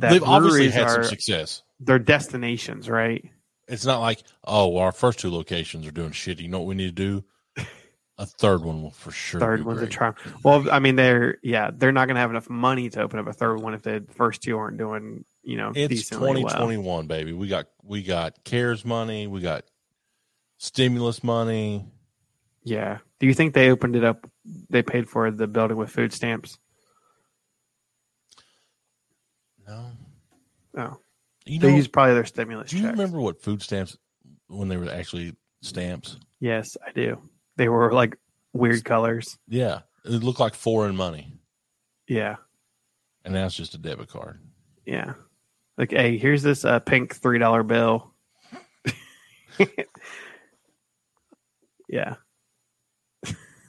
that They've obviously breweries had are some success. their destinations, right? It's not like, oh, well, our first two locations are doing shit. You know what we need to do? A third one will for sure. third one's a great. charm. Well, I mean, they're yeah, they're not going to have enough money to open up a third one if the first two aren't doing you know, It's decently twenty well. baby. We got we got CARES money, we got stimulus money. Yeah. Do you think they opened it up? They paid for the building with food stamps. No, Oh, you they use probably their stimulus. do you checks. remember what food stamps when they were actually stamps? Yes, I do. They were like weird colors. Yeah, it looked like foreign money, Yeah, and now it's just a debit card. yeah. Like, hey, here's this uh, pink three dollar bill. yeah.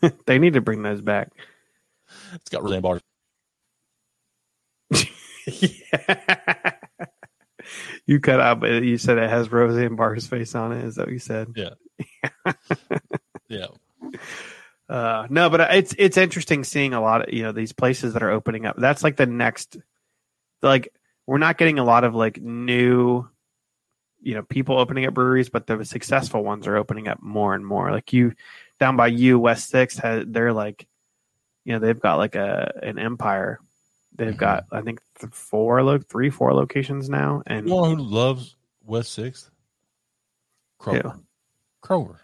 they need to bring those back. It's got Roseanne bars. yeah. You cut out, but you said it has Roseanne Barr's face on it. Is that what you said? Yeah, yeah. Uh, no, but it's it's interesting seeing a lot of you know these places that are opening up. That's like the next, like we're not getting a lot of like new, you know, people opening up breweries, but the successful ones are opening up more and more. Like you, down by you, West Sixth has they're like, you know, they've got like a an empire. They've Mhm. got I think th- four, lo- three, four locations now, and you know who loves West Sixth? Kroger. Who? Kroger.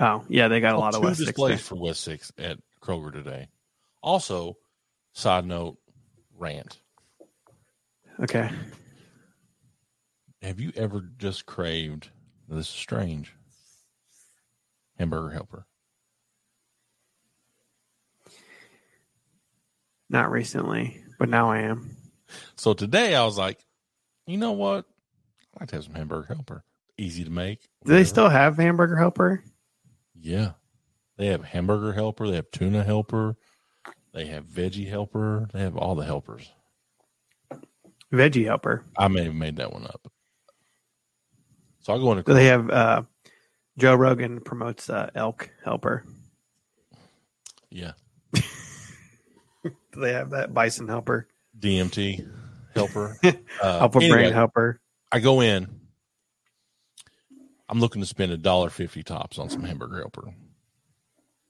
oh yeah, they got a lot of West displays there. for West Sixth at Kroger today. Also, side note, rant. Okay, Have you ever just craved? This is strange. Hamburger helper. not recently, but now I am. So today I was like, you know what? I'd like to have some hamburger helper. Easy to make. Do they still have Hamburger Helper? Yeah. They have hamburger helper. They have tuna helper. They have veggie helper. They have all the helpers. Veggie Helper. I may have made that one up. So I'll go into Do they have uh, Joe Rogan promotes uh, Elk Helper? yeah Do they have that Bison Helper? DMT helper. Uh, Alpha anyway, Brain Helper. I go in. I'm looking to spend a dollar fifty tops on some hamburger helper.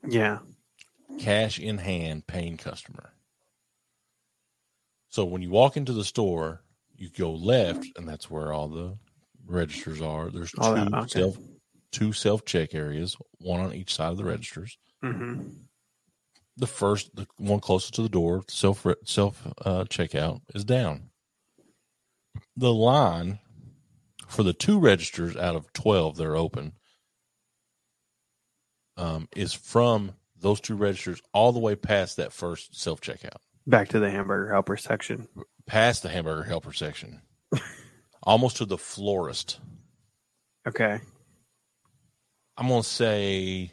Yeah. Cash in hand, paying customer. So when you walk into the store, you go left, and that's where all the registers are. There's two that, okay. self two self check areas, one on each side of the registers. hmm The first, the one closest to the door, self self uh, checkout, is down. The line for the two registers out of twelve that are open um, is from those two registers all the way past that first self checkout, Back to the Hamburger Helper section. past the hamburger helper section, almost to the florist. Okay. I'm gonna say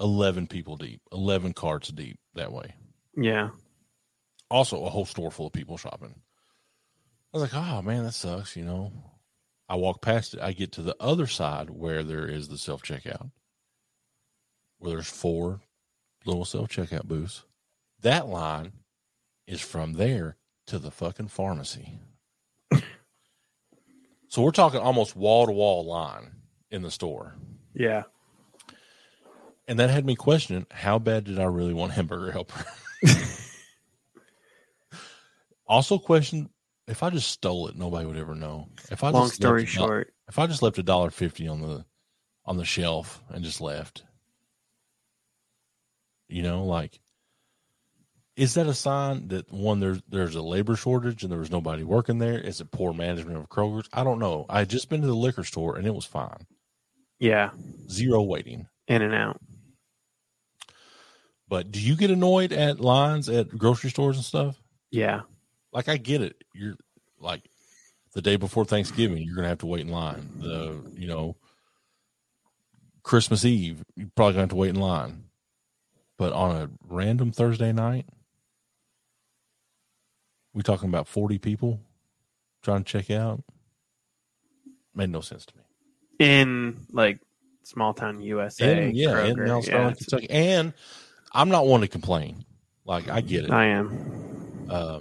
eleven people deep, eleven carts deep that way. Yeah. also a whole store full of people shopping. I was like, oh man, that sucks, you know. I walk past it, I get to the other side where there is the self checkout, where there's four little self checkout booths. That line is from there to the fucking pharmacy. so we're talking almost wall to wall line in the store. Yeah. And that had me questioning how bad did I really want hamburger helper? also question if I just stole it, nobody would ever know. If I Long just story left short. if I just left a dollar fifty on the on the shelf and just left, you know, like is that a sign that one there's there's a labor shortage and there was nobody working there? Is it poor management of Kroger's? I don't know. I had just been to the liquor store and it was fine. Yeah. Zero waiting. In and out. But do you get annoyed at lines at grocery stores and stuff? Yeah. Like I get it. You're like the day before Thanksgiving, you're gonna have to wait in line. The you know Christmas Eve, you're probably gonna have to wait in line. But on a random Thursday night, we talking about forty people trying to check out. Made no sense to me. In like small town USA. And, yeah, in Kroger. Mount Yeah, Kentucky. And I'm not one to complain. Like I get it. I am. Uh,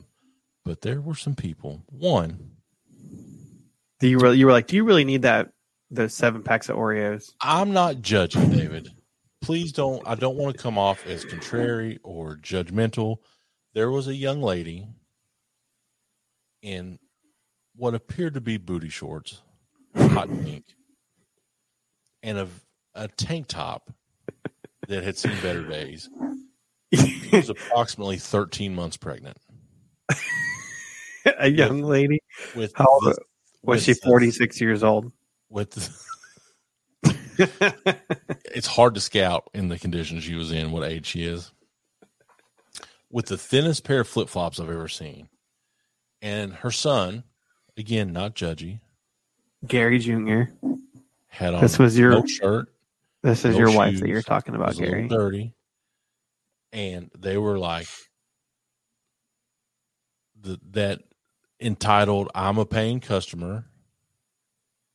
but there were some people. One, Do you really you were like, do you really need that those seven packs of Oreos? I'm not judging, David. Please don't. I don't want to come off as contrary or judgmental. There was a young lady in what appeared to be booty shorts, hot pink, and a, a tank top that had seen better days. She was approximately 13 months pregnant. a young lady. With How old the- Was with she the- 46 years old? With it's hard to scout in the condition she was in, what age she is. With the thinnest pair of flip flops I've ever seen. And her son, again, not judgy, Gary Jr. had on This was your no shirt, this is no your wife that you're talking about, was a little Gary. dirty. And they were like the, that entitled, I'm a paying customer.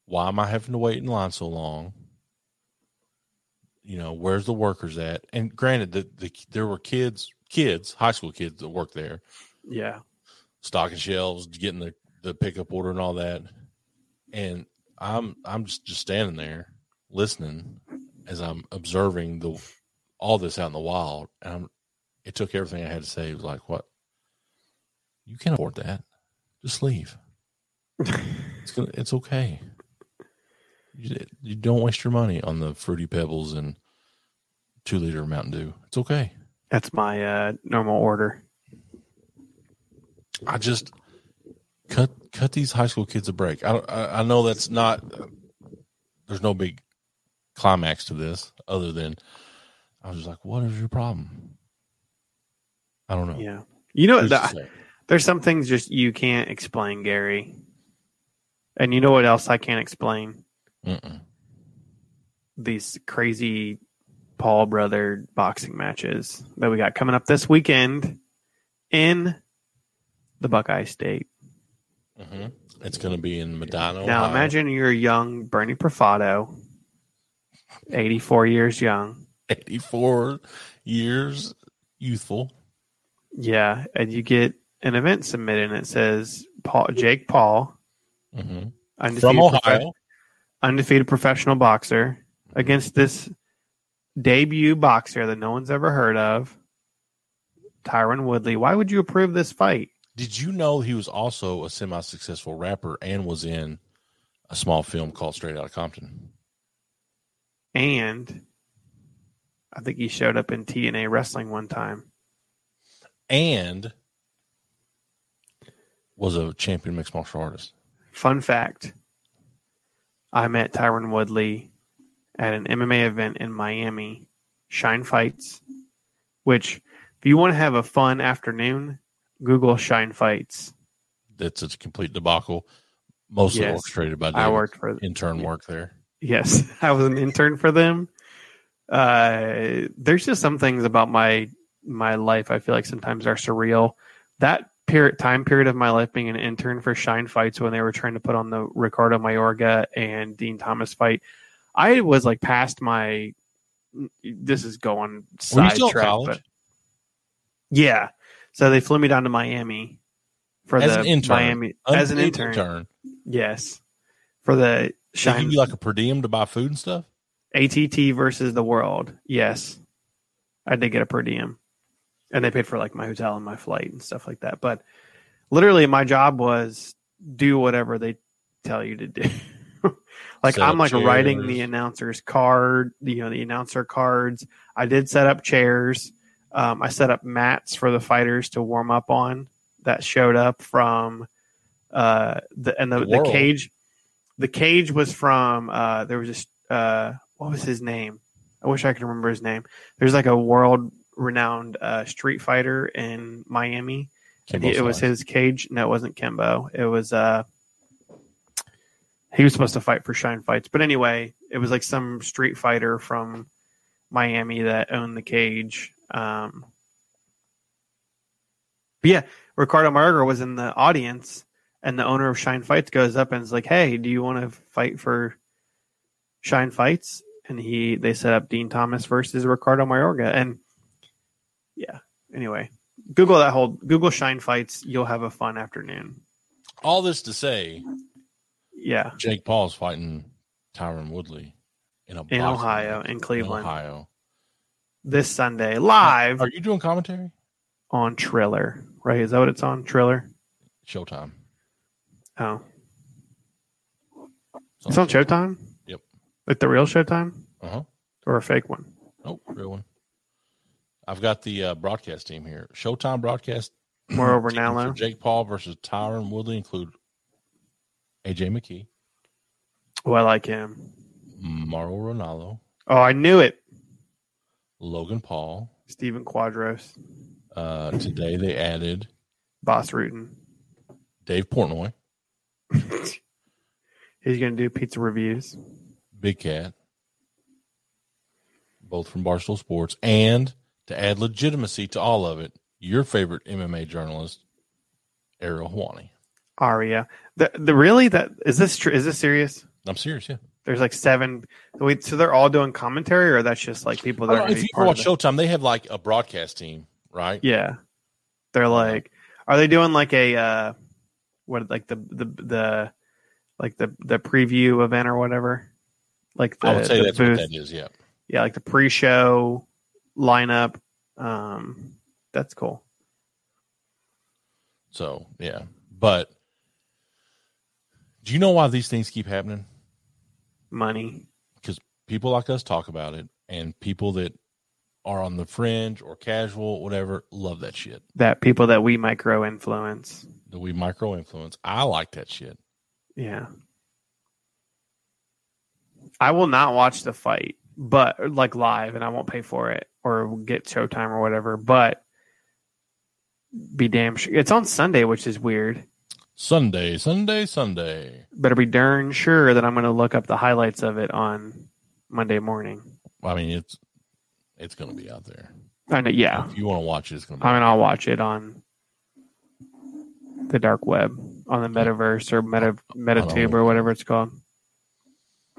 Why am I having to wait in line so long? You know, where's the workers at? And granted, the, the there were kids, kids, high school kids that worked there, Yeah. stocking shelves, getting the, the pickup order and all that. And I'm I'm just, just standing there listening as I'm observing the all this out in the wild. And I'm, it took everything I had to say. It was like, what? You can't afford that. Just leave. It's gonna. It's okay. You, you don't waste your money on the fruity pebbles and two liter Mountain Dew. It's okay. That's my uh, normal order. I just cut cut these high school kids a break. I I, I know that's not. There's no big climax to this other than I was just like, what is your problem? I don't know. Yeah. You know, the, there's some things just you can't explain, Gary. And you know what else I can't explain? Mm-mm. These crazy Paul brother boxing matches that we got coming up this weekend in the Buckeye State. hmm It's going to be in Medina. Now Ohio. imagine you're a young Bernie Profato, 84 years young. 84 years, youthful. Yeah, and you get an event submitted and it says Paul Jake Paul, hmm undefeated From Ohio. undefeated professional boxer against this debut boxer that no one's ever heard of, Tyron Woodley. Why would you approve this fight? Did you know he was also a semi successful rapper and was in a small film called Straight Outta Compton? And I think he showed up in TNA wrestling one time. And was a champion mixed martial artist. Fun fact I met Tyron Woodley at an MMA event in Miami, Shine Fights, which, if you want to have a fun afternoon, Google Shine Fights. That's a complete debacle. Mostly Yes. orchestrated by I worked for intern work there. Yes, I was an intern for them. Uh, there's just some things about my my life I feel like sometimes are surreal. That period time period of my life being an intern for Shine Fights when they were trying to put on the Ricardo Mayorga and Din Thomas fight, I was like past my. This is going Were you still in sidetrack, but yeah. So they flew me down to Miami for As the an intern. Miami as an Unpaid intern. Yes, for the They Shine give you like a per diem to buy food and stuff. ATT versus the world. Yes. I did get a per diem. And they paid for like my hotel and my flight and stuff like that. But literally my job was do whatever they tell you to do. like Set I'm up like writing the announcer's card, you know, the announcer cards. I did set up chairs. Um, I set up mats for the fighters to warm up on that showed up from uh the and the, The the cage the cage was from uh there was just uh what was his name? I wish I could remember his name. There's like a world renowned uh, street fighter in Miami. And he- it was his cage. No, it wasn't Kimbo. It was uh he was supposed to fight for Shine Fights. But anyway, it was like some street fighter from Miami that owned the cage. Um but yeah, Ricardo Mayorga was in the audience and the owner of Shine Fights goes up and is like, Hey, do you want to fight for Shine Fights? And he they set up Din Thomas versus Ricardo Mayorga. And yeah, anyway. Google that whole Google Shine Fights, you'll have a fun afternoon. All this to say, Yeah. Jake Paul's fighting Tyron Woodley in a In Ohio, in Cleveland. Ohio. This Sunday, live Are you doing commentary? on Triller. Right? Is that what it's on? Triller? Showtime. Oh, it's on Showtime. Yep. Like the real Showtime Uh huh. or a fake one? Oh, real one. I've got the uh, broadcast team here. Showtime broadcast. Moreover, now for. Jake Paul versus Tyron Woodley include AJ McKee, Oh, I like him. Mauro Ranallo, Oh, I knew it. Logan Paul. Stephen Quadros, Uh, today they added Bas Rutten. Dave Portnoy, He's going to do pizza reviews. Big Cat, both from Barstool Sports, and to add legitimacy to all of it, your favorite MMA journalist, Ariel Helwani. Aria. The the really that is this tr- is this serious? I'm serious, yeah. There's like seven. Wait, so they're all doing commentary, or that's just like people that are know, gonna if you watch? Showtime, they have like a broadcast team, right? Yeah, they're like, are they doing like a uh, what like the the the like the the preview event or whatever? Like the, I would say the that's booth, what that is, yeah. yeah, like the pre-show lineup. Um, that's cool. So yeah, but do you know why these things keep happening? Money. Because people like us talk about it, and people that are on the fringe or casual, whatever, love that shit. That people that we micro influence. That we micro influence. I like that shit. Yeah. I will not watch the fight, but like live, and I won't pay for it or get Showtime or whatever. But be damn sure it's on Sunday, which is weird. Sunday, Sunday, Sunday. Better be darn sure that I'm going to look up the highlights of it on Monday morning. I mean, it's it's going to be out there. I know, yeah. If you want to watch it, it's going to be. I mean, I'll watch it on the dark web, on the metaverse or meta metatube or whatever it's called.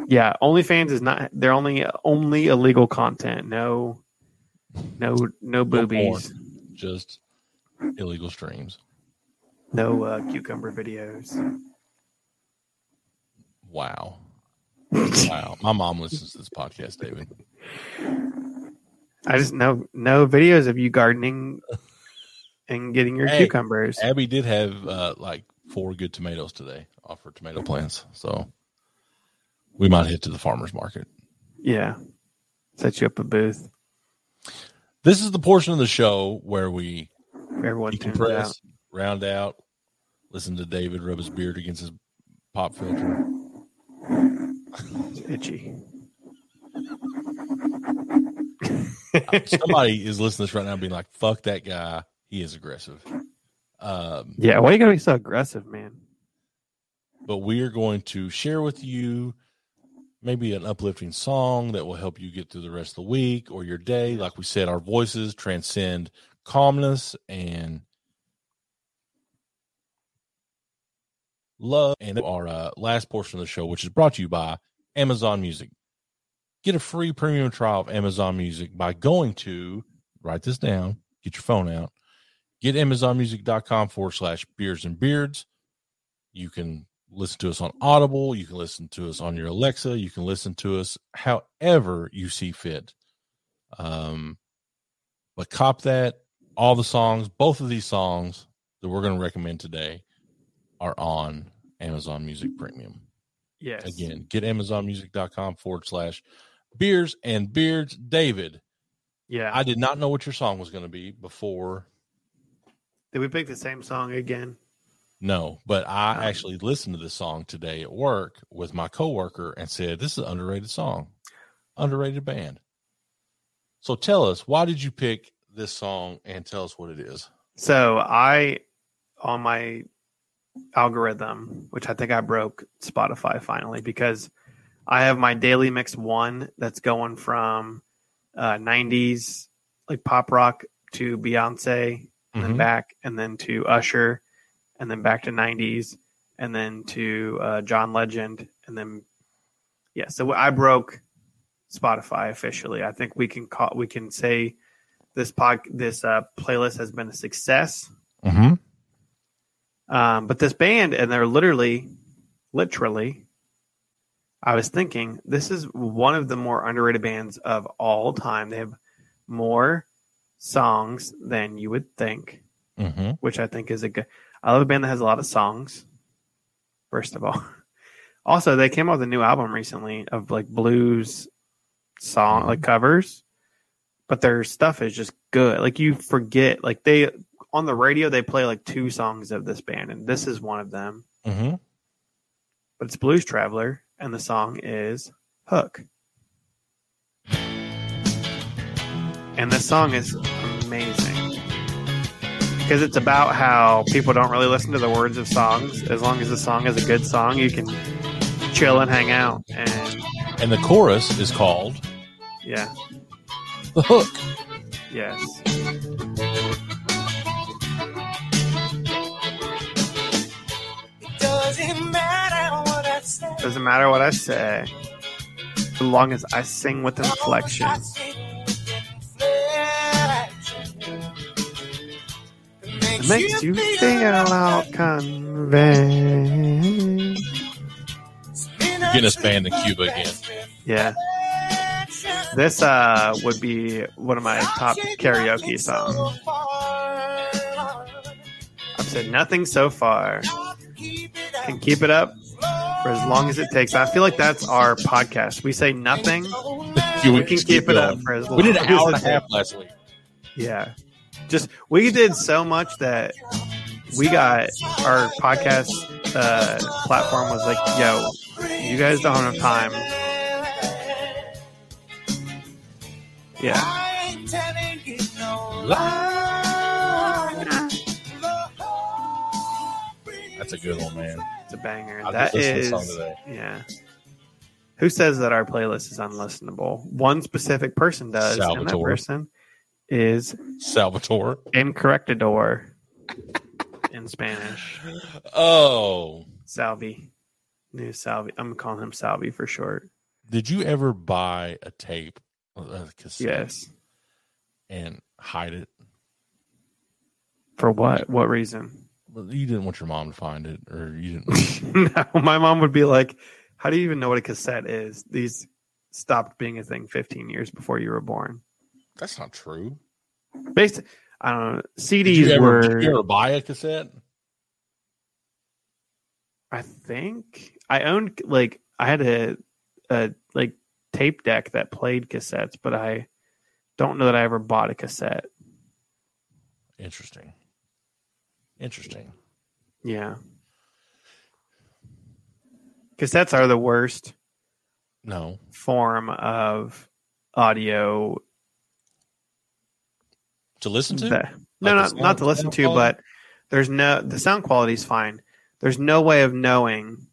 Yeah, OnlyFans is not. They're only only illegal content. No, no, no boobies. just illegal streams. No uh, cucumber videos. Wow. Wow. My mom listens to this podcast, David. I just know no videos of you gardening and getting your Hey. cucumbers. Abby did have uh, like four good tomatoes today off her tomato plants. So we might head to the farmer's market. Yeah, set you up a booth. This is the portion of the show where we Everyone tunes out. decompress, round out, listen to David rub his beard against his pop filter. It's itchy. Somebody is listening to this right now being like, fuck that guy. He is aggressive. Um, yeah, why are you gotta be so aggressive, man? but we are going to share with you maybe an uplifting song that will help you get through the rest of the week or your day. Like we said, our voices transcend calmness and love. And our uh, last portion of the show, which is brought to you by Amazon Music. Get a free premium trial of Amazon Music by going to write this down, get your phone out, get amazonmusic.com forward slash beers and beards. You can listen to us on Audible. You can listen to us on your Alexa. You can listen to us however you see fit. Um, but cop that. All the songs, both of these songs that we're going to recommend today are on Amazon Music Premium. Yes. Again, get amazonmusic.com forward slash beers and beards. David, Yeah. I did not know what your song was going to be before. Did we pick the same song again? No, but I Oh. actually listened to this song today at work with my coworker and said, This is an underrated song, underrated band. So tell us, why did you pick this song and tell us what it is? So I on my algorithm, which I think I broke Spotify finally because I have my daily mix one that's going from uh, 90s like pop rock to Beyonce and then Mhm. back and then to Usher and then back to 90s and then to uh, John Legend and then yeah so I broke Spotify officially I think we can call we can say this pod this uh, playlist has been a success Mhm. um, but this band and they're literally literally I was thinking this is one of the more underrated bands of all time they have more songs than you would think Mhm. which I think is a good. I love a band that has a lot of songs. First of all, also they came out with a new album recently of like blues song like covers, but their stuff is just good. Like you forget, like they on the radio they play like two songs of this band, and this is one of them. Mm-hmm. But it's Blues Traveler, and the song is Hook. And this song is amazing because it's about how people don't really listen to the words of songs. As long as the song is a good song, you can chill and hang out. And And the chorus is called yeah, The Hook. yes. Doesn't matter what I say, as long as I sing with inflection. It makes you feel all convinced. Guinness band in Cuba again. Yeah. This uh, would be one of my top karaoke songs. I've said nothing so far. Can keep it up for as long as it takes. I feel like that's our podcast. We say nothing. You We can keep it up for as long We did an hour and a half last week. Yeah. Just we did so much that we got our podcast uh, platform was like, yo, you guys don't have time. Yeah. That's a good one, man. It's a banger. I'll That just listen to the is, yeah. Who says that our playlist is unlistenable? One specific person does, and that person is Salvatore. incorrectador in Spanish. Oh, Salvi, new Salvi. I'm calling him Salvi for short. did you ever buy a tape, a cassette, Yes. and hide it? For what? What reason? Well, You didn't want your mom to find it, or you didn't. no, my mom would be like, "How do you even know what a cassette is? These stopped being a thing 15 years before you were born." That's not true. Based, I don't know. Did CDs you, ever, were. did you ever buy a cassette? I think I owned like I had a a like tape deck that played cassettes, but I don't know that I ever bought a cassette. Interesting. Interesting. Yeah. Cassettes are the worst No, form of audio to listen to. that- no, Like the not sound- not to listen to, quality? but there's no the sound quality is fine. There's no way of knowing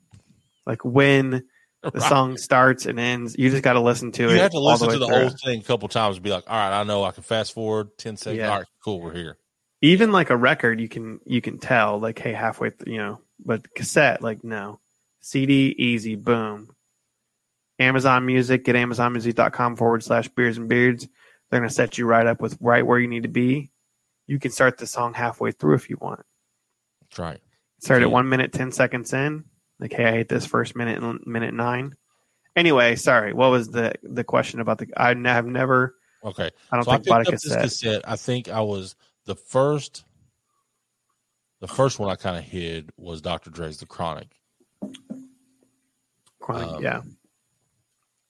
like when the Right. song starts and ends. You just got to listen to You it. You have to listen way to the through. whole thing a couple times and be like, all right, I know I can fast forward 10 seconds. Yeah. All right, cool, we're here. Even like a record you can you can tell like hey halfway th- you know but cassette like no. Cd easy boom. Amazon music get amazonmusic.com forward slash beers and beards. They're going to set you right up with right where you need to be. You can start the song halfway through if you want. That's right. start at one minute 10 seconds in. Like hey i hate this first minute and minute nine. Anyway sorry. What was the the question about the i have never Okay. i don't so I think picked bought up a this cassette. cassette. I think I was the first. The first one I kind of hid was Dr. Dre's The Chronic, Chronic, um, yeah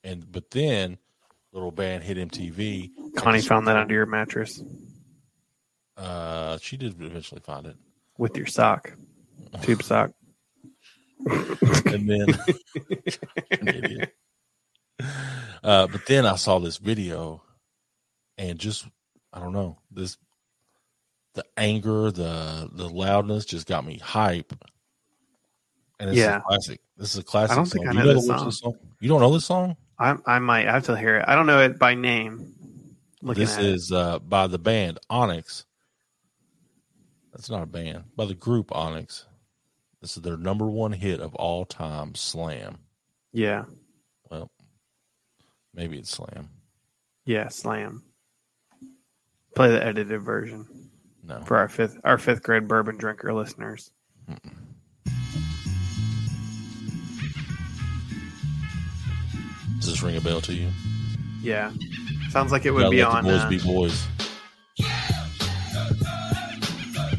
and but then little band hit MTV. connie found that under your mattress Uh, she did eventually find it, with your sock, tube sock. and then Uh, but then I saw this video, and just I don't know this the anger, the the loudness just got me hype. And it's Yeah. a classic. This is a classic. I don't think song. I You know this the song? You don't know this song? I, I might I have to hear it. I don't know it by name. This is uh, by the band Onyx. That's not a band. By the group Onyx. This is their number one hit of all time, Slam. yeah, Well, maybe it's Slam. yeah, slam. Play the edited version No. for our fifth our fifth grade bourbon drinker listeners. Does this ring a bell to you? Yeah, sounds like it would be on. boys uh, be boys.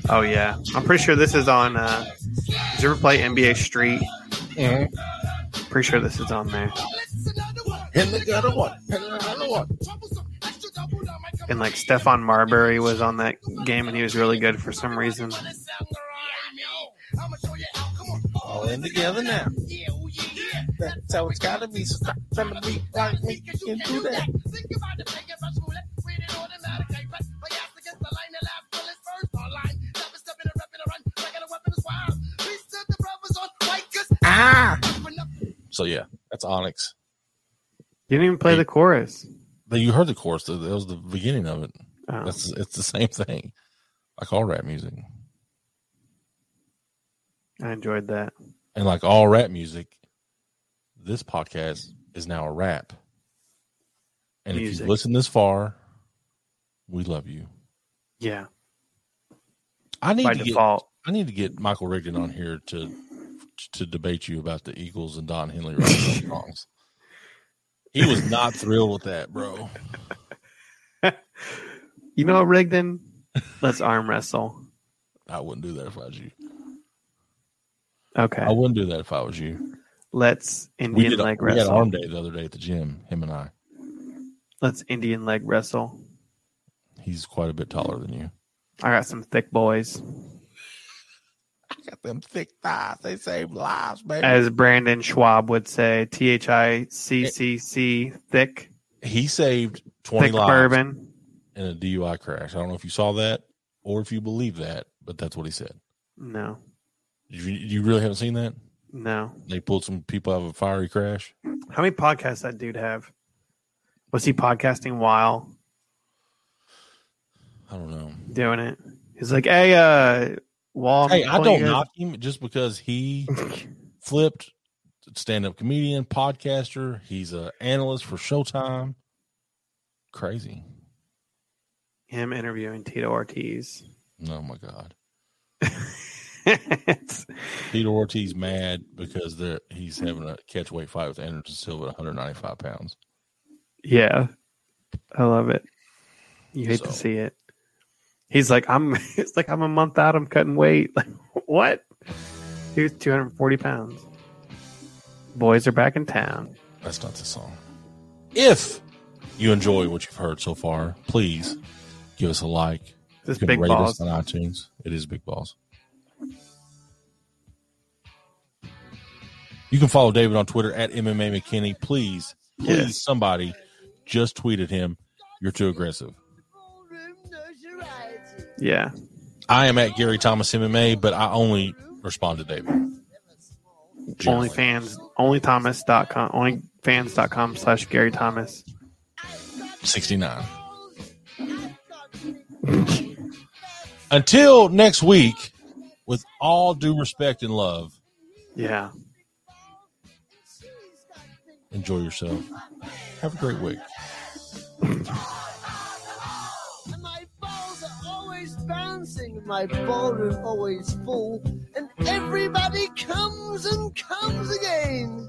oh yeah, I'm pretty sure this is on uh, Did you ever play NBA Street? Pretty sure this is on there. And like Stefan Marbury was on that game, and he was really good for some reason. All in together now. That's how it's gotta be. So stop trying to be like me. You can do that. Ah. So yeah, that's Onyx. You didn't even play the chorus. You heard the chorus. That was the beginning of it. Oh. That's it's the same thing. Like all rap music, I enjoyed that. and like all rap music, this podcast is now a rap. And if Music. you listen this far, we love you. Yeah, I need by to get. I need to get Michael Rigdon on here to to debate you about the Eagles and Don Henley songs. He was not thrilled with that, bro. You know, Rigdon, let's arm wrestle. I wouldn't do that if I was you. Okay, I wouldn't do that if I was you. let's We Indian did leg we had arm day the other day at the gym. Him and I. Let's Indian leg wrestle. He's quite a bit taller than you. I got some thick boys. I got them thick thighs. They save lives, baby. As Brandon Schwab would say, T H I C C C, thick, he saved twenty thick lives bourbon. in a DUI crash. I don't know if you saw that or if you believe that, but that's what he said. No, You, you really haven't seen that? no. They pulled some people out of a fiery crash. How many podcasts that dude have? Was he podcasting while I don't know. doing it? He's like, hey, uh, Wall. I'm Hey, I don't you knock him just because he flipped stand up comedian, podcaster. He's a analyst for Showtime. Crazy. him interviewing Tito Ortiz. Oh my God. It's- Peter Ortiz mad because he's having a catch weight fight with Anderson Silva at 195 pounds. yeah, I love it. You hate to see it. He's like, I'm. It's like I'm a month out. I'm cutting weight. Like what? He was 240 pounds. Boys are back in town. That's not the song. If you enjoy what you've heard so far, please give us a like. This You can big rate balls. us on iTunes. It is Big Balls. You can follow David on Twitter at MMA McKinney. Please, please, Yes. somebody just tweeted him. You're too aggressive. Yeah. I am at Gary Thomas MMA, but I only respond to David. Generally. OnlyFans, onlythomas.com, onlyfans.com slash Gary Thomas. 69. Until next week, with all due respect and love, Yeah. enjoy yourself. Have a great week. Bouncing, my ballroom always full, and everybody comes and comes again.